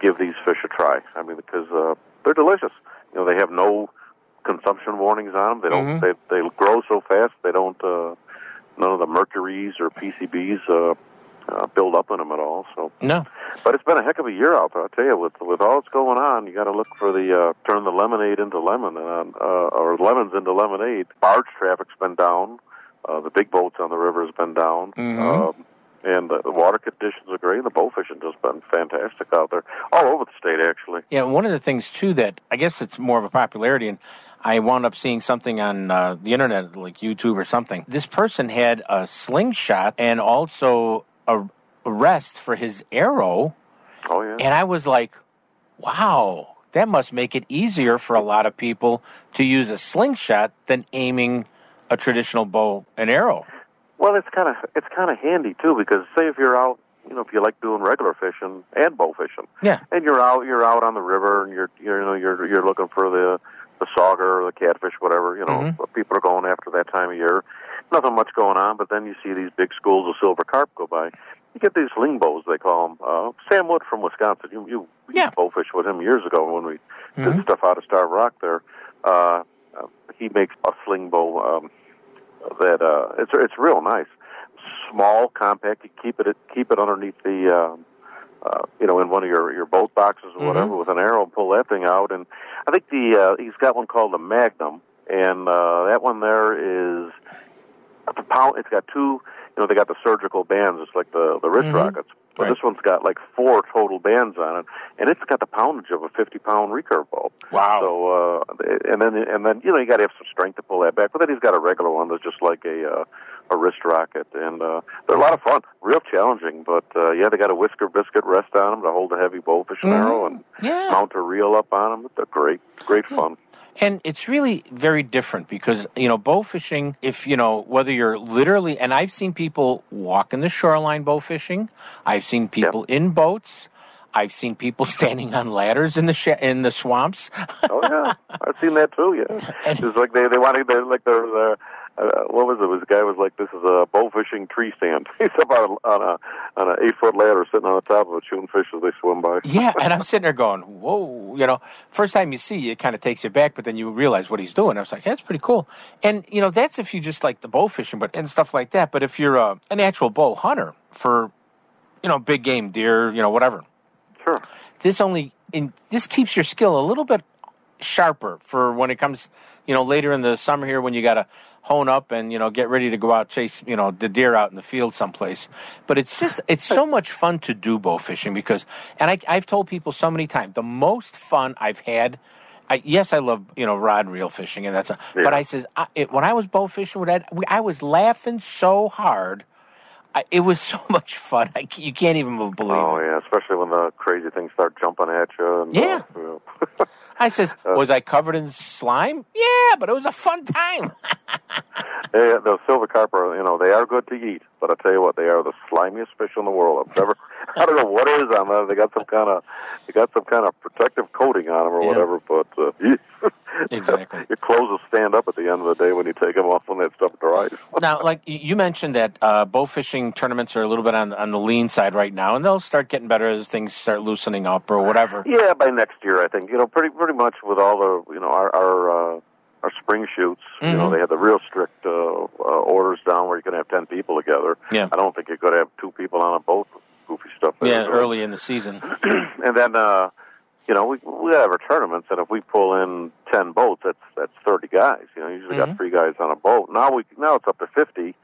Speaker 11: give these fish a try. I mean, because uh, they're delicious. You know, they have no consumption warnings on them. They don't.
Speaker 2: Mhm.
Speaker 11: They they grow so fast. They don't. Uh, none of the mercuries or PCBs uh, uh, build up in them at all. So.
Speaker 2: no
Speaker 11: But it's been a heck of a year out there. I tell you, with with all that's going on, you got to look for the uh, turn the lemonade into lemon, and uh, or lemons into lemonade. Barge traffic's been down. Uh, the big boats on the river has been down.
Speaker 2: Mhm.
Speaker 11: Um, and the, water conditions are great. The bow fishing has been fantastic out there, all over the state actually.
Speaker 2: Yeah, one of the things too that I guess it's more of a popularity, and I wound up seeing something on uh, the internet, like YouTube or something. This person had a slingshot and also a, a rest for his arrow,
Speaker 11: Oh yeah.
Speaker 2: and I was like, "Wow, that must make it easier for a lot of people to use a slingshot than aiming a traditional bow and arrow."
Speaker 11: Well, it's kind of it's kind of handy too because say if you're out, you know, if you like doing regular fishing and bow fishing,
Speaker 2: Yeah.
Speaker 11: and you're out you're out on the river and you're you're you know you're you're looking for the the sauger or the catfish, whatever you know,
Speaker 2: Mhm.
Speaker 11: people are going after that time of year. Nothing much going on, but then you see these big schools of silver carp go by. You get these sling bows, they call them. Uh, Sam Wood from Wisconsin, you you
Speaker 2: Yeah.
Speaker 11: bow fish with him years ago when we
Speaker 2: Mhm.
Speaker 11: did stuff out of Starved Rock there. Uh, uh, he makes a sling bow um, that uh, it's it's real nice. small, compact. You keep it keep it underneath the. Um, uh, you know, in one of your your boat boxes or whatever, with an arrow, and pull that thing out. And I think the uh, he's got one called the Magnum, and uh, that one there is. It's got two. You know, they got the surgical bands. It's like the the wrist
Speaker 2: Mhm.
Speaker 11: rockets. But
Speaker 2: Right.
Speaker 11: this one's got like four total bands on it, and it's got the poundage of a fifty pound recurve bolt.
Speaker 2: Wow.
Speaker 11: So, uh, and then and then you know you got to have some strength to pull that back. But then he's got a regular one that's just like a uh, a wrist rocket, and uh, they're a lot of fun, real challenging. But uh, yeah, they got a whisker biscuit rest on them to hold a heavy bowfish
Speaker 2: Mhm.
Speaker 11: arrow, and
Speaker 2: Yeah.
Speaker 11: mount a reel up on them. They're great, great fun.
Speaker 2: And it's really very different because, you know, bow fishing, if, you know, whether you're literally, and I've seen people walk in the shoreline bow fishing, I've seen people in boats, I've seen people standing on ladders in the sh- in the swamps.
Speaker 11: Oh yeah, I've seen that too. Yeah, it's like they they wanted they like they're. they're uh, what was it? Was the guy was like, "This is a bow fishing tree stand." He's up on a on a, on a eight foot ladder, sitting on the top of it, shooting fish as they swim by.
Speaker 2: yeah, and I'm sitting there going, whoa, you know, first time you see it kind of takes you back, but then you realize what he's doing. I was like, that's pretty cool. And, you know, that's if you just like the bow fishing but and stuff like that. But if you're a, an actual bow hunter for, you know, big game, deer, you know, whatever.
Speaker 11: Sure.
Speaker 2: This only, in, this keeps your skill a little bit sharper for when it comes, you know, later in the summer here when you got to hone up and, you know, get ready to go out chase, you know, the deer out in the field someplace. But it's just, it's so much fun to do bow fishing because, and I, I've told people so many times, the most fun I've had. I, yes, I love you know rod and reel fishing, and that's. A, But I says I, it, when I was bow fishing with Ed, we, I was laughing so hard. I, it was so much fun. I, you can't even believe it.
Speaker 11: Oh
Speaker 2: it.
Speaker 11: yeah, especially when the crazy things start jumping at you. And,
Speaker 2: Yeah.
Speaker 11: Uh, you know.
Speaker 2: I says, uh, was I covered in slime? Yeah, but it was a fun time.
Speaker 11: Yeah, the silver carp are, you know, they are good to eat, but I tell you what, they are the slimiest fish in the world. I've never, I don't know what it is on them. They got some kind of, they got some kind of protective coating on them or
Speaker 2: Yeah.
Speaker 11: whatever. But uh,
Speaker 2: Exactly.
Speaker 11: your clothes will stand up at the end of the day when you take them off when that stuff dries.
Speaker 2: now, like you mentioned that uh, bow fishing tournaments are a little bit on on the lean side right now, and they'll start getting better as things start loosening up or whatever.
Speaker 11: Yeah, by next year, I think. You know, pretty pretty much with all the, you know, our our uh, our spring shoots. You know,
Speaker 2: Mhm.
Speaker 11: they had the real strict uh, uh, orders down where you can have ten people together.
Speaker 2: Yeah.
Speaker 11: I don't think you could have two people on a boat. Goofy stuff. they
Speaker 2: Yeah, early in the season.
Speaker 11: and then uh you know we we have our tournaments and if we pull in 10 boats that's that's 30 guys you know usually
Speaker 2: Mhm.
Speaker 11: got three guys on a boat now we now it's up to 50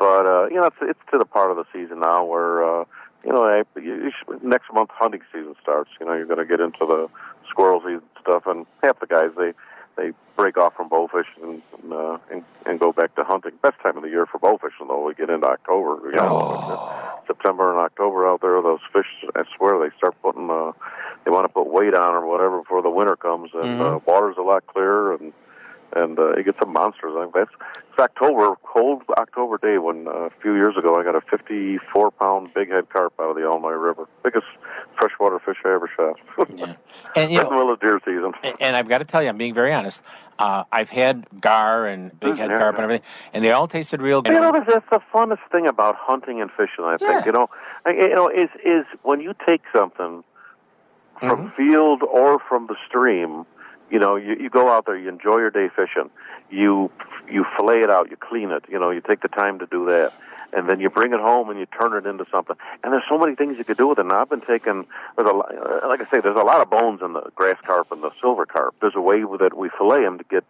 Speaker 11: but uh you know it's it's to the part of the season now where uh you know you, you should, next month hunting season starts you know you're going to get into the squirrel season stuff and half the guys they they break off from bowfish and and, uh, and and go back to hunting. Best time of the year for bowfishing, though. We get into October. You know, September and October out there. Those fish, I swear, they start putting. Uh, they want to put weight on or whatever before the winter comes, and uh,
Speaker 2: Mhm.
Speaker 11: water's a lot clearer, and and uh, you get some monsters. I think that's it's October, cold October day when uh, a few years ago I got a 54 pound big head carp out of the Illinois River, biggest freshwater fish I ever shot.
Speaker 2: yeah. And you know,
Speaker 11: of deer season.
Speaker 2: and I've got to tell you, I'm being very honest. Uh, I've had gar and big head
Speaker 11: Yeah,
Speaker 2: carp
Speaker 11: yeah.
Speaker 2: and everything, and they all tasted real good.
Speaker 11: You know, that's, that's the funnest thing about hunting and fishing. I think you know, you know, is is when you take something from field or from the stream. You know, you, you go out there, you enjoy your day fishing. You you fillet it out, you clean it. You know, you take the time to do that, and then you bring it home and you turn it into something. And there's so many things you could do with it. Now I've been taking, there's a uh, like I say, there's a lot of bones in the grass carp and the silver carp. There's a way that we fillet them to get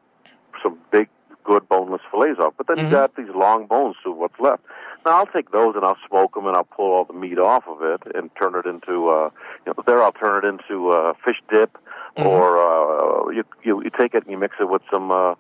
Speaker 11: some big, good boneless fillets off. But then you got these long bones to what's left. Now I'll take those and I'll smoke them and I'll pull all the meat off of it and turn it into, uh, you know, there I'll turn it into uh, fish dip, or uh, you, you you take it and you mix it with some. Uh,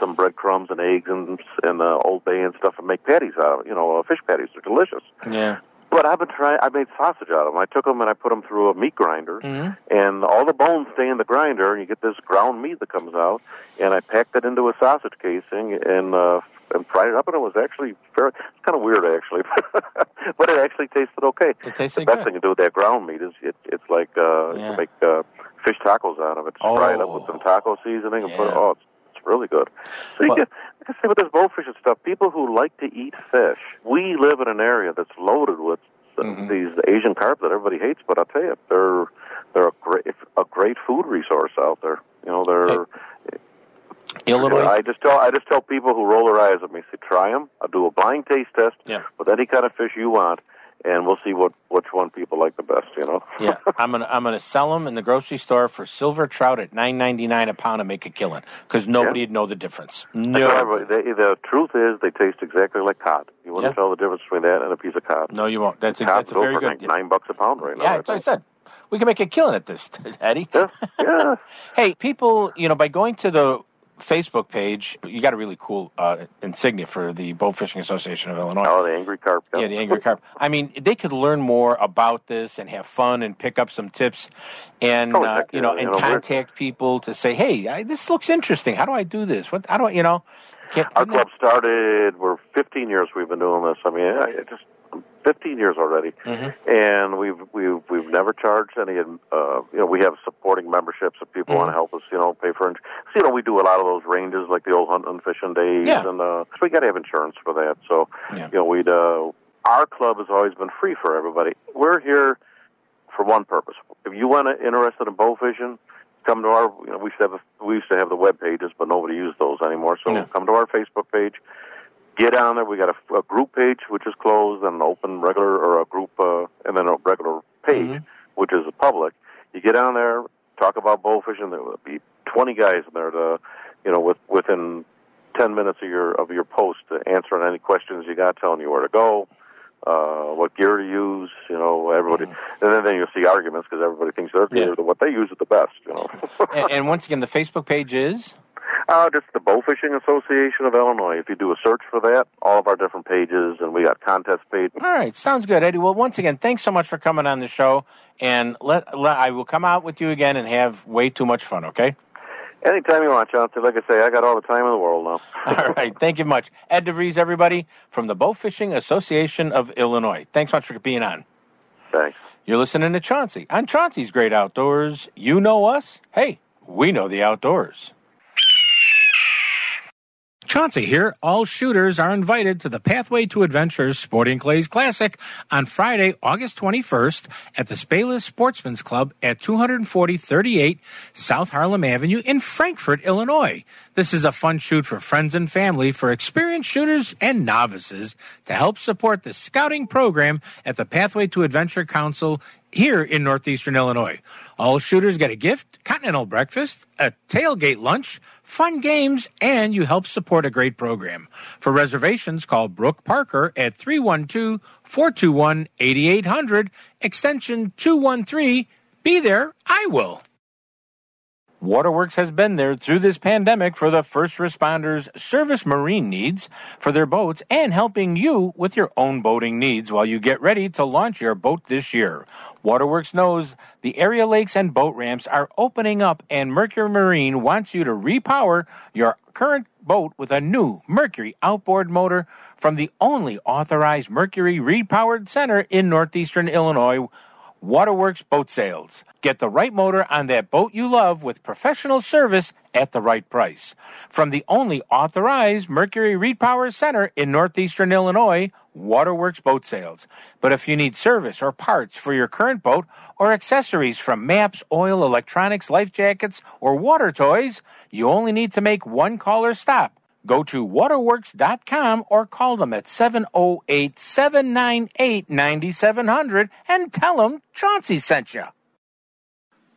Speaker 11: some breadcrumbs and eggs and and uh, Old Bay and stuff, and make patties out of it. You know, uh, fish patties are delicious.
Speaker 2: Yeah.
Speaker 11: But I've been trying. I made sausage out of them. I took them and I put them through a meat grinder,
Speaker 2: Mhm.
Speaker 11: and all the bones stay in the grinder, and you get this ground meat that comes out. And I packed it into a sausage casing and uh, and fried it up, and it was actually very. It's kind of weird, actually, but it actually tasted okay.
Speaker 2: It tasted
Speaker 11: the best
Speaker 2: good.
Speaker 11: thing to do with that ground meat is it, it's like uh,
Speaker 2: Yeah.
Speaker 11: you make uh, fish tacos out of it. Just fry it up with some taco seasoning and put it.
Speaker 2: Yeah.
Speaker 11: Oh, it's, it's really good. So you
Speaker 2: Well-
Speaker 11: get, like I say, with this bowfish and stuff, people who like to eat fish, we live in an area that's loaded with
Speaker 2: Mm-hmm.
Speaker 11: these Asian carp that everybody hates. But I'll tell you, they're they're a great a great food resource out there. You know, they're.
Speaker 2: Illinois.
Speaker 11: I just tell I just tell people who roll their eyes at me, say, try them. I'll do a blind taste test
Speaker 2: Yeah.
Speaker 11: with any kind of fish you want, and we'll see what which one people like the best. You know.
Speaker 2: yeah, I'm gonna I'm gonna sell them in the grocery store for silver trout at nine ninety nine a pound and make a killing because nobody would know the difference. No,
Speaker 11: they, the truth is they taste exactly like cod. You wouldn't
Speaker 2: Yeah.
Speaker 11: tell the difference between that and a piece of cod.
Speaker 2: no, you won't. That's a, that's a very good.
Speaker 11: like nine bucks a pound right now.
Speaker 2: Yeah,
Speaker 11: I
Speaker 2: that's what I said. We can make a killing at this, Eddie.
Speaker 11: Yeah, yeah.
Speaker 2: Hey, people, you know, by going to the Facebook page, you got a really cool uh, insignia for the Bow Fishing Association of Illinois.
Speaker 11: Oh, the angry carp.
Speaker 2: Yeah, the angry carp. I mean, they could learn more about this and have fun and pick up some tips, and
Speaker 11: Oh,
Speaker 2: uh, you know, and
Speaker 11: you know, we're-
Speaker 2: contact people to say, "Hey, I, this looks interesting. How do I do this? What? How do I? You know?"
Speaker 11: Our club started. We're 15 years we've been doing this. I mean, I it just 15 years already,
Speaker 2: Mm-hmm.
Speaker 11: and we've we've we've never charged any. Uh, you know, we have supporting memberships if people
Speaker 2: Mm-hmm.
Speaker 11: want to help us. You know, pay for. ins- So, you know, we do a lot of those ranges like the old hunting and fishing days,
Speaker 2: Yeah.
Speaker 11: and uh, so we got to have insurance for that. So,
Speaker 2: Yeah.
Speaker 11: you know, we'd. Uh, our club has always been free for everybody. We're here for one purpose. If you want to interested in bow fishing, come to our. You know, we used to have a, we used to have the web pages, but nobody used those anymore. So
Speaker 2: Yeah.
Speaker 11: come to our Facebook page. Get on there. We got a, a group page which is closed, and an open regular or a group, uh, and then a regular page which is public. You get on there, talk about bow fishing. There will be twenty guys in there to, you know, with within ten minutes of your of your post, to answering any questions you got, telling you where to go, uh, what gear to use. You know, everybody, and then, then you'll see arguments because everybody thinks their gear,
Speaker 2: Yeah.
Speaker 11: what they use, is the best. You know,
Speaker 2: and, and once again, the Facebook page is.
Speaker 11: Uh, just the Bow Fishing Association of Illinois. If you do a search for that, all of our different pages, and we got contest pages.
Speaker 2: All right, sounds good, Eddie. Well, once again, thanks so much for coming on the show, and let, let I will come out with you again and have way too much fun. Okay.
Speaker 11: Anytime you want, Chauncey. Like I say, I got all the time in the world now.
Speaker 2: All right. Thank you much, Ed DeVries, everybody from the Bow Fishing Association of Illinois. Thanks much for being on.
Speaker 11: Thanks.
Speaker 2: You're listening to Chauncey on Chauncey's Great Outdoors. You know us. Hey, we know the outdoors. Chauncey here. All shooters are invited to the Pathway to Adventures Sporting Clays Classic on Friday, August 21st at the Spayless Sportsman's Club at 24038 South Harlem Avenue in Frankfort, Illinois. This is a fun shoot for friends and family for experienced shooters and novices to help support the scouting program at the Pathway to Adventure Council here in northeastern Illinois. All shooters get a gift, continental breakfast, a tailgate lunch, fun games, and you help support a great program. For reservations, call Brooke Parker at 312 421 8800, extension 213. Be there, I will. Waterworks has been there through this pandemic for the first responders' service marine needs for their boats and helping you with your own boating needs while you get ready to launch your boat this year. Waterworks knows the area lakes and boat ramps are opening up and Mercury Marine wants you to repower your current boat with a new Mercury outboard motor from the only authorized Mercury repowered center in northeastern Illinois Waterworks Boat Sales. Get the right motor on that boat you love with professional service at the right price. From the only authorized Mercury Repower Center in northeastern Illinois, Waterworks Boat Sales. But if you need service or parts for your current boat or accessories from maps, oil, electronics, life jackets, or water toys, you only need to make one call or stop. Go to waterworks.com or call them at 708 798 9700 and tell them Chauncey sent you.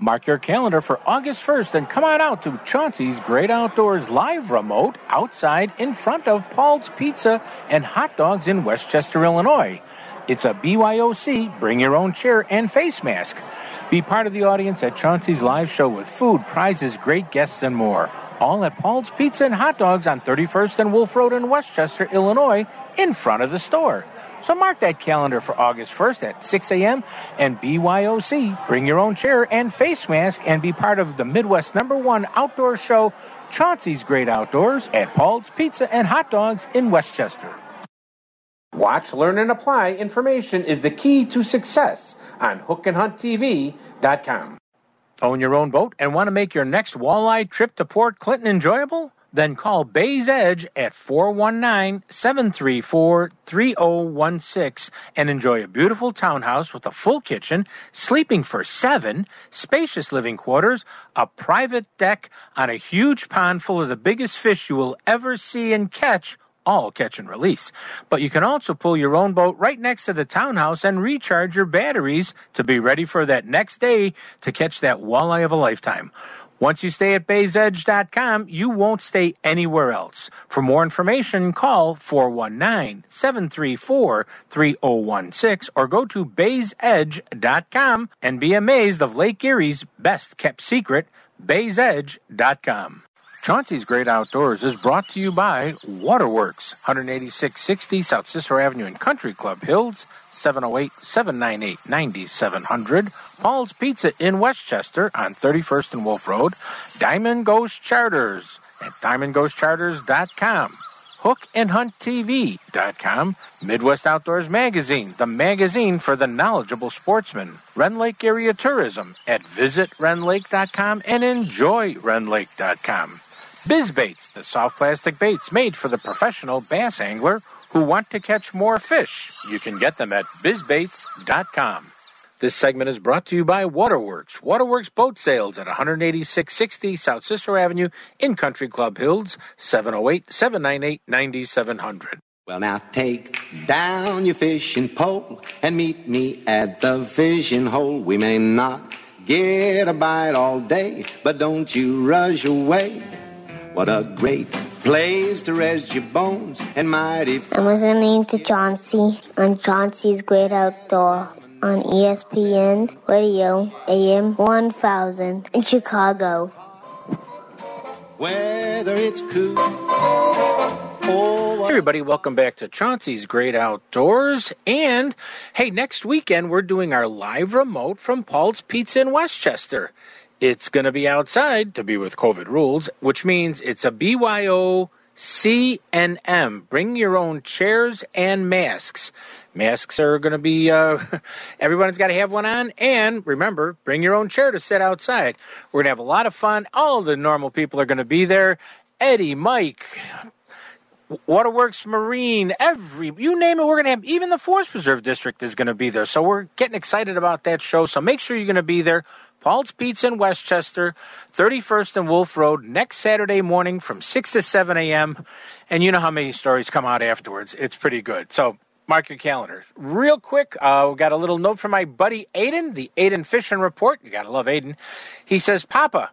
Speaker 2: Mark your calendar for August 1st and come on out to Chauncey's Great Outdoors live remote outside in front of Paul's Pizza and Hot Dogs in Westchester, Illinois. It's a BYOC, bring your own chair and face mask. Be part of the audience at Chauncey's live show with food, prizes, great guests, and more. All at Paul's Pizza and Hot Dogs on 31st and Wolf Road in Westchester, Illinois, in front of the store. So mark that calendar for August 1st at 6 a.m. and BYOC. Bring your own chair and face mask and be part of the Midwest number one outdoor show, Chauncey's Great Outdoors, at Paul's Pizza and Hot Dogs in Westchester. Watch, learn, and apply information is the key to success on hookandhunttv.com. Own your own boat and want to make your next walleye trip to Port Clinton enjoyable? Then call Bay's Edge at 419 734 3016 and enjoy a beautiful townhouse with a full kitchen, sleeping for seven, spacious living quarters, a private deck on a huge pond full of the biggest fish you will ever see and catch all catch and release. But you can also pull your own boat right next to the townhouse and recharge your batteries to be ready for that next day to catch that walleye of a lifetime. Once you stay at baysedge.com, you won't stay anywhere else. For more information, call 419 734 3016 or go to baysedge.com and be amazed of Lake Erie's best kept secret, baysedge.com. Chauncey's Great Outdoors is brought to you by Waterworks, 18660 South Cicero Avenue in Country Club Hills, 708 798 9700. Paul's Pizza in Westchester on 31st and Wolf Road. Diamond Ghost Charters at diamondghostcharters.com. HookandHuntTV.com. Midwest Outdoors Magazine, the magazine for the knowledgeable sportsman. Rend Lake Area Tourism at visitrendlake.com and enjoyrendlake.com. Bizbaits, the soft plastic baits made for the professional bass angler who want to catch more fish. You can get them at bizbaits.com. This segment is brought to you by Waterworks. Waterworks Boat Sales at 18660 South Cicero Avenue in Country Club Hills, 708 798 9700.
Speaker 12: Well, now take down your fishing pole and meet me at the fishing hole. We may not get a bite all day, but don't you rush away. What a great place to rest your bones and mighty.
Speaker 13: I'm listening to Chauncey on Chauncey's Great Outdoor on ESPN Radio AM 1000 in Chicago.
Speaker 12: Whether it's cool
Speaker 2: Hey everybody, welcome back to Chauncey's Great Outdoors. And hey, next weekend we're doing our live remote from Paul's Pizza in Westchester. It's going to be outside to be with COVID rules, which means it's a BYO CNM. Bring your own chairs and masks. Masks are going to be, uh, everyone's got to have one on. And remember, bring your own chair to sit outside. We're going to have a lot of fun. All the normal people are going to be there. Eddie, Mike, Waterworks Marine, every you name it, we're gonna have even the Forest Preserve District is gonna be there. So we're getting excited about that show. So make sure you're gonna be there. Paul's Pizza in Westchester, 31st and Wolf Road, next Saturday morning from 6 to 7 a.m. And you know how many stories come out afterwards. It's pretty good. So mark your calendar. Real quick, uh, we got a little note from my buddy Aiden, the Aiden Fishing Report. You gotta love Aiden. He says, Papa,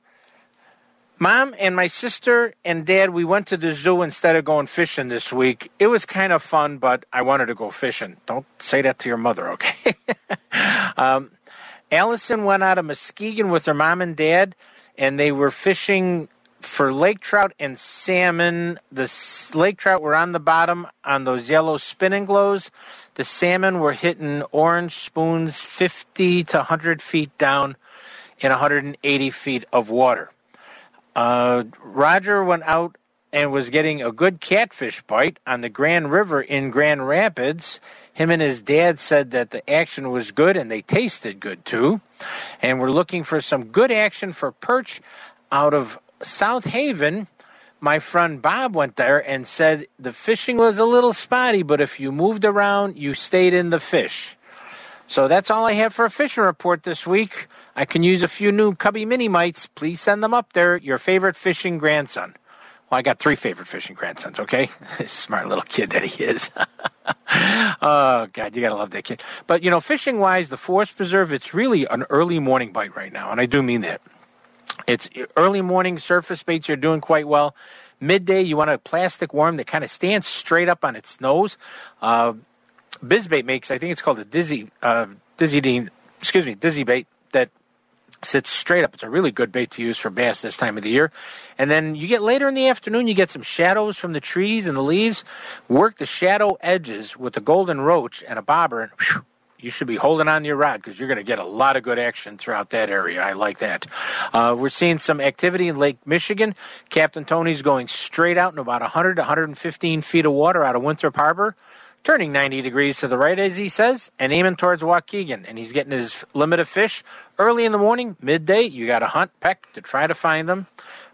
Speaker 2: Mom and my sister and dad, we went to the zoo instead of going fishing this week. It was kind of fun, but I wanted to go fishing. Don't say that to your mother, okay? um, Allison went out of Muskegon with her mom and dad, and they were fishing for lake trout and salmon. The lake trout were on the bottom on those yellow spinning glows. The salmon were hitting orange spoons 50 to 100 feet down in 180 feet of water. Uh, Roger went out and was getting a good catfish bite on the Grand River in Grand Rapids. Him and his dad said that the action was good and they tasted good too. And we're looking for some good action for perch out of South Haven. My friend Bob went there and said the fishing was a little spotty, but if you moved around, you stayed in the fish. So that's all I have for a fishing report this week. I can use a few new Cubby Mini Mites. Please send them up there. Your favorite fishing grandson. Well, I got three favorite fishing grandsons, okay? Smart little kid that he is. oh, God, you got to love that kid. But, you know, fishing wise, the Forest Preserve, it's really an early morning bite right now, and I do mean that. It's early morning surface baits are doing quite well. Midday, you want a plastic worm that kind of stands straight up on its nose. Uh, Bizbait makes, I think it's called a Dizzy, uh, Dizzy Dean, excuse me, Dizzy Bait that sits straight up. It's a really good bait to use for bass this time of the year. And then you get later in the afternoon, you get some shadows from the trees and the leaves. Work the shadow edges with a golden roach and a bobber, and whew, you should be holding on to your rod because you're going to get a lot of good action throughout that area. I like that. Uh, we're seeing some activity in Lake Michigan. Captain Tony's going straight out in about 100 to 115 feet of water out of Winthrop Harbor turning 90 degrees to the right, as he says, and aiming towards Waukegan. And he's getting his limit of fish early in the morning, midday. You got to hunt, peck to try to find them.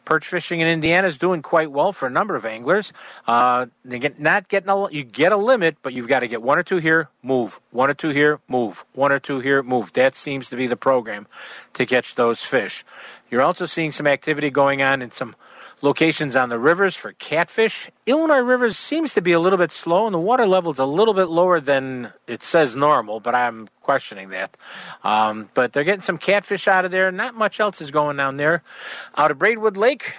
Speaker 2: Perch fishing in Indiana is doing quite well for a number of anglers. Uh, they get not getting a you get a limit, but you've got to get one or two here, move, one or two here, move, one or two here, move. That seems to be the program to catch those fish. You're also seeing some activity going on in some locations on the rivers for catfish. Illinois Rivers seems to be a little bit slow, and the water level is a little bit lower than it says normal, but I'm questioning that. Um, but they're getting some catfish out of there. Not much else is going down there. Out of Braidwood Lake,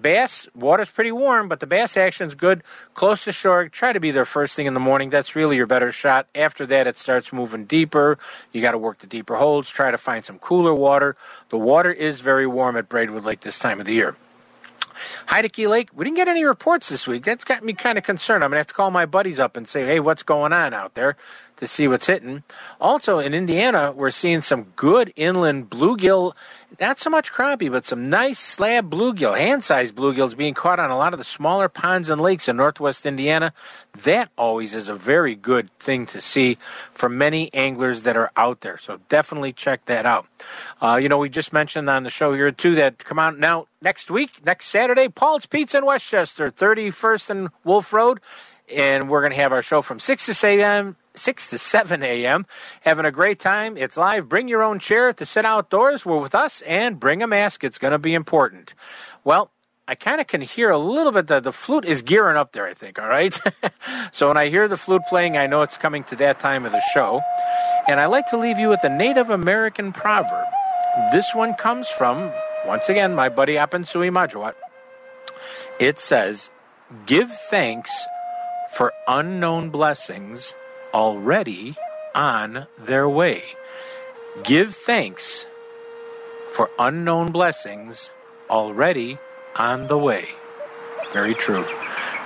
Speaker 2: bass, water's pretty warm, but the bass action's good. Close to shore, try to be there first thing in the morning. That's really your better shot. After that, it starts moving deeper. You got to work the deeper holds, try to find some cooler water. The water is very warm at Braidwood Lake this time of the year. Heidecke Lake, we didn't get any reports this week. That's got me kind of concerned. I'm going to have to call my buddies up and say, hey, what's going on out there to see what's hitting. Also, in Indiana, we're seeing some good inland bluegill, not so much crappie, but some nice slab bluegill, hand sized bluegills being caught on a lot of the smaller ponds and lakes in northwest Indiana. That always is a very good thing to see for many anglers that are out there. So definitely check that out. Uh, you know, we just mentioned on the show here, too, that come out now next week, next Saturday, Paul's Pizza in Westchester, 31st and Wolf Road. And we're going to have our show from 6 to 7 a.m. 6 to 7 a.m. Having a great time. It's live. Bring your own chair to sit outdoors. We're with us and bring a mask. It's going to be important. Well, I kind of can hear a little bit that the flute is gearing up there, I think, all right? so when I hear the flute playing, I know it's coming to that time of the show. And I like to leave you with a Native American proverb. This one comes from, once again, my buddy Apensui Majawat. It says, Give thanks for unknown blessings already on their way. Give thanks for unknown blessings already on the way. Very true.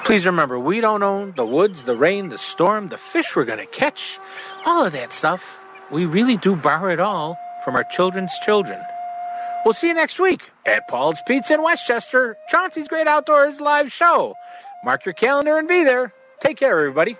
Speaker 2: Please remember, we don't own the woods, the rain, the storm, the fish we're going to catch, all of that stuff. We really do borrow it all from our children's children. We'll see you next week at Paul's Pizza in Westchester, Chauncey's Great Outdoors live show. Mark your calendar and be there. Take care, everybody.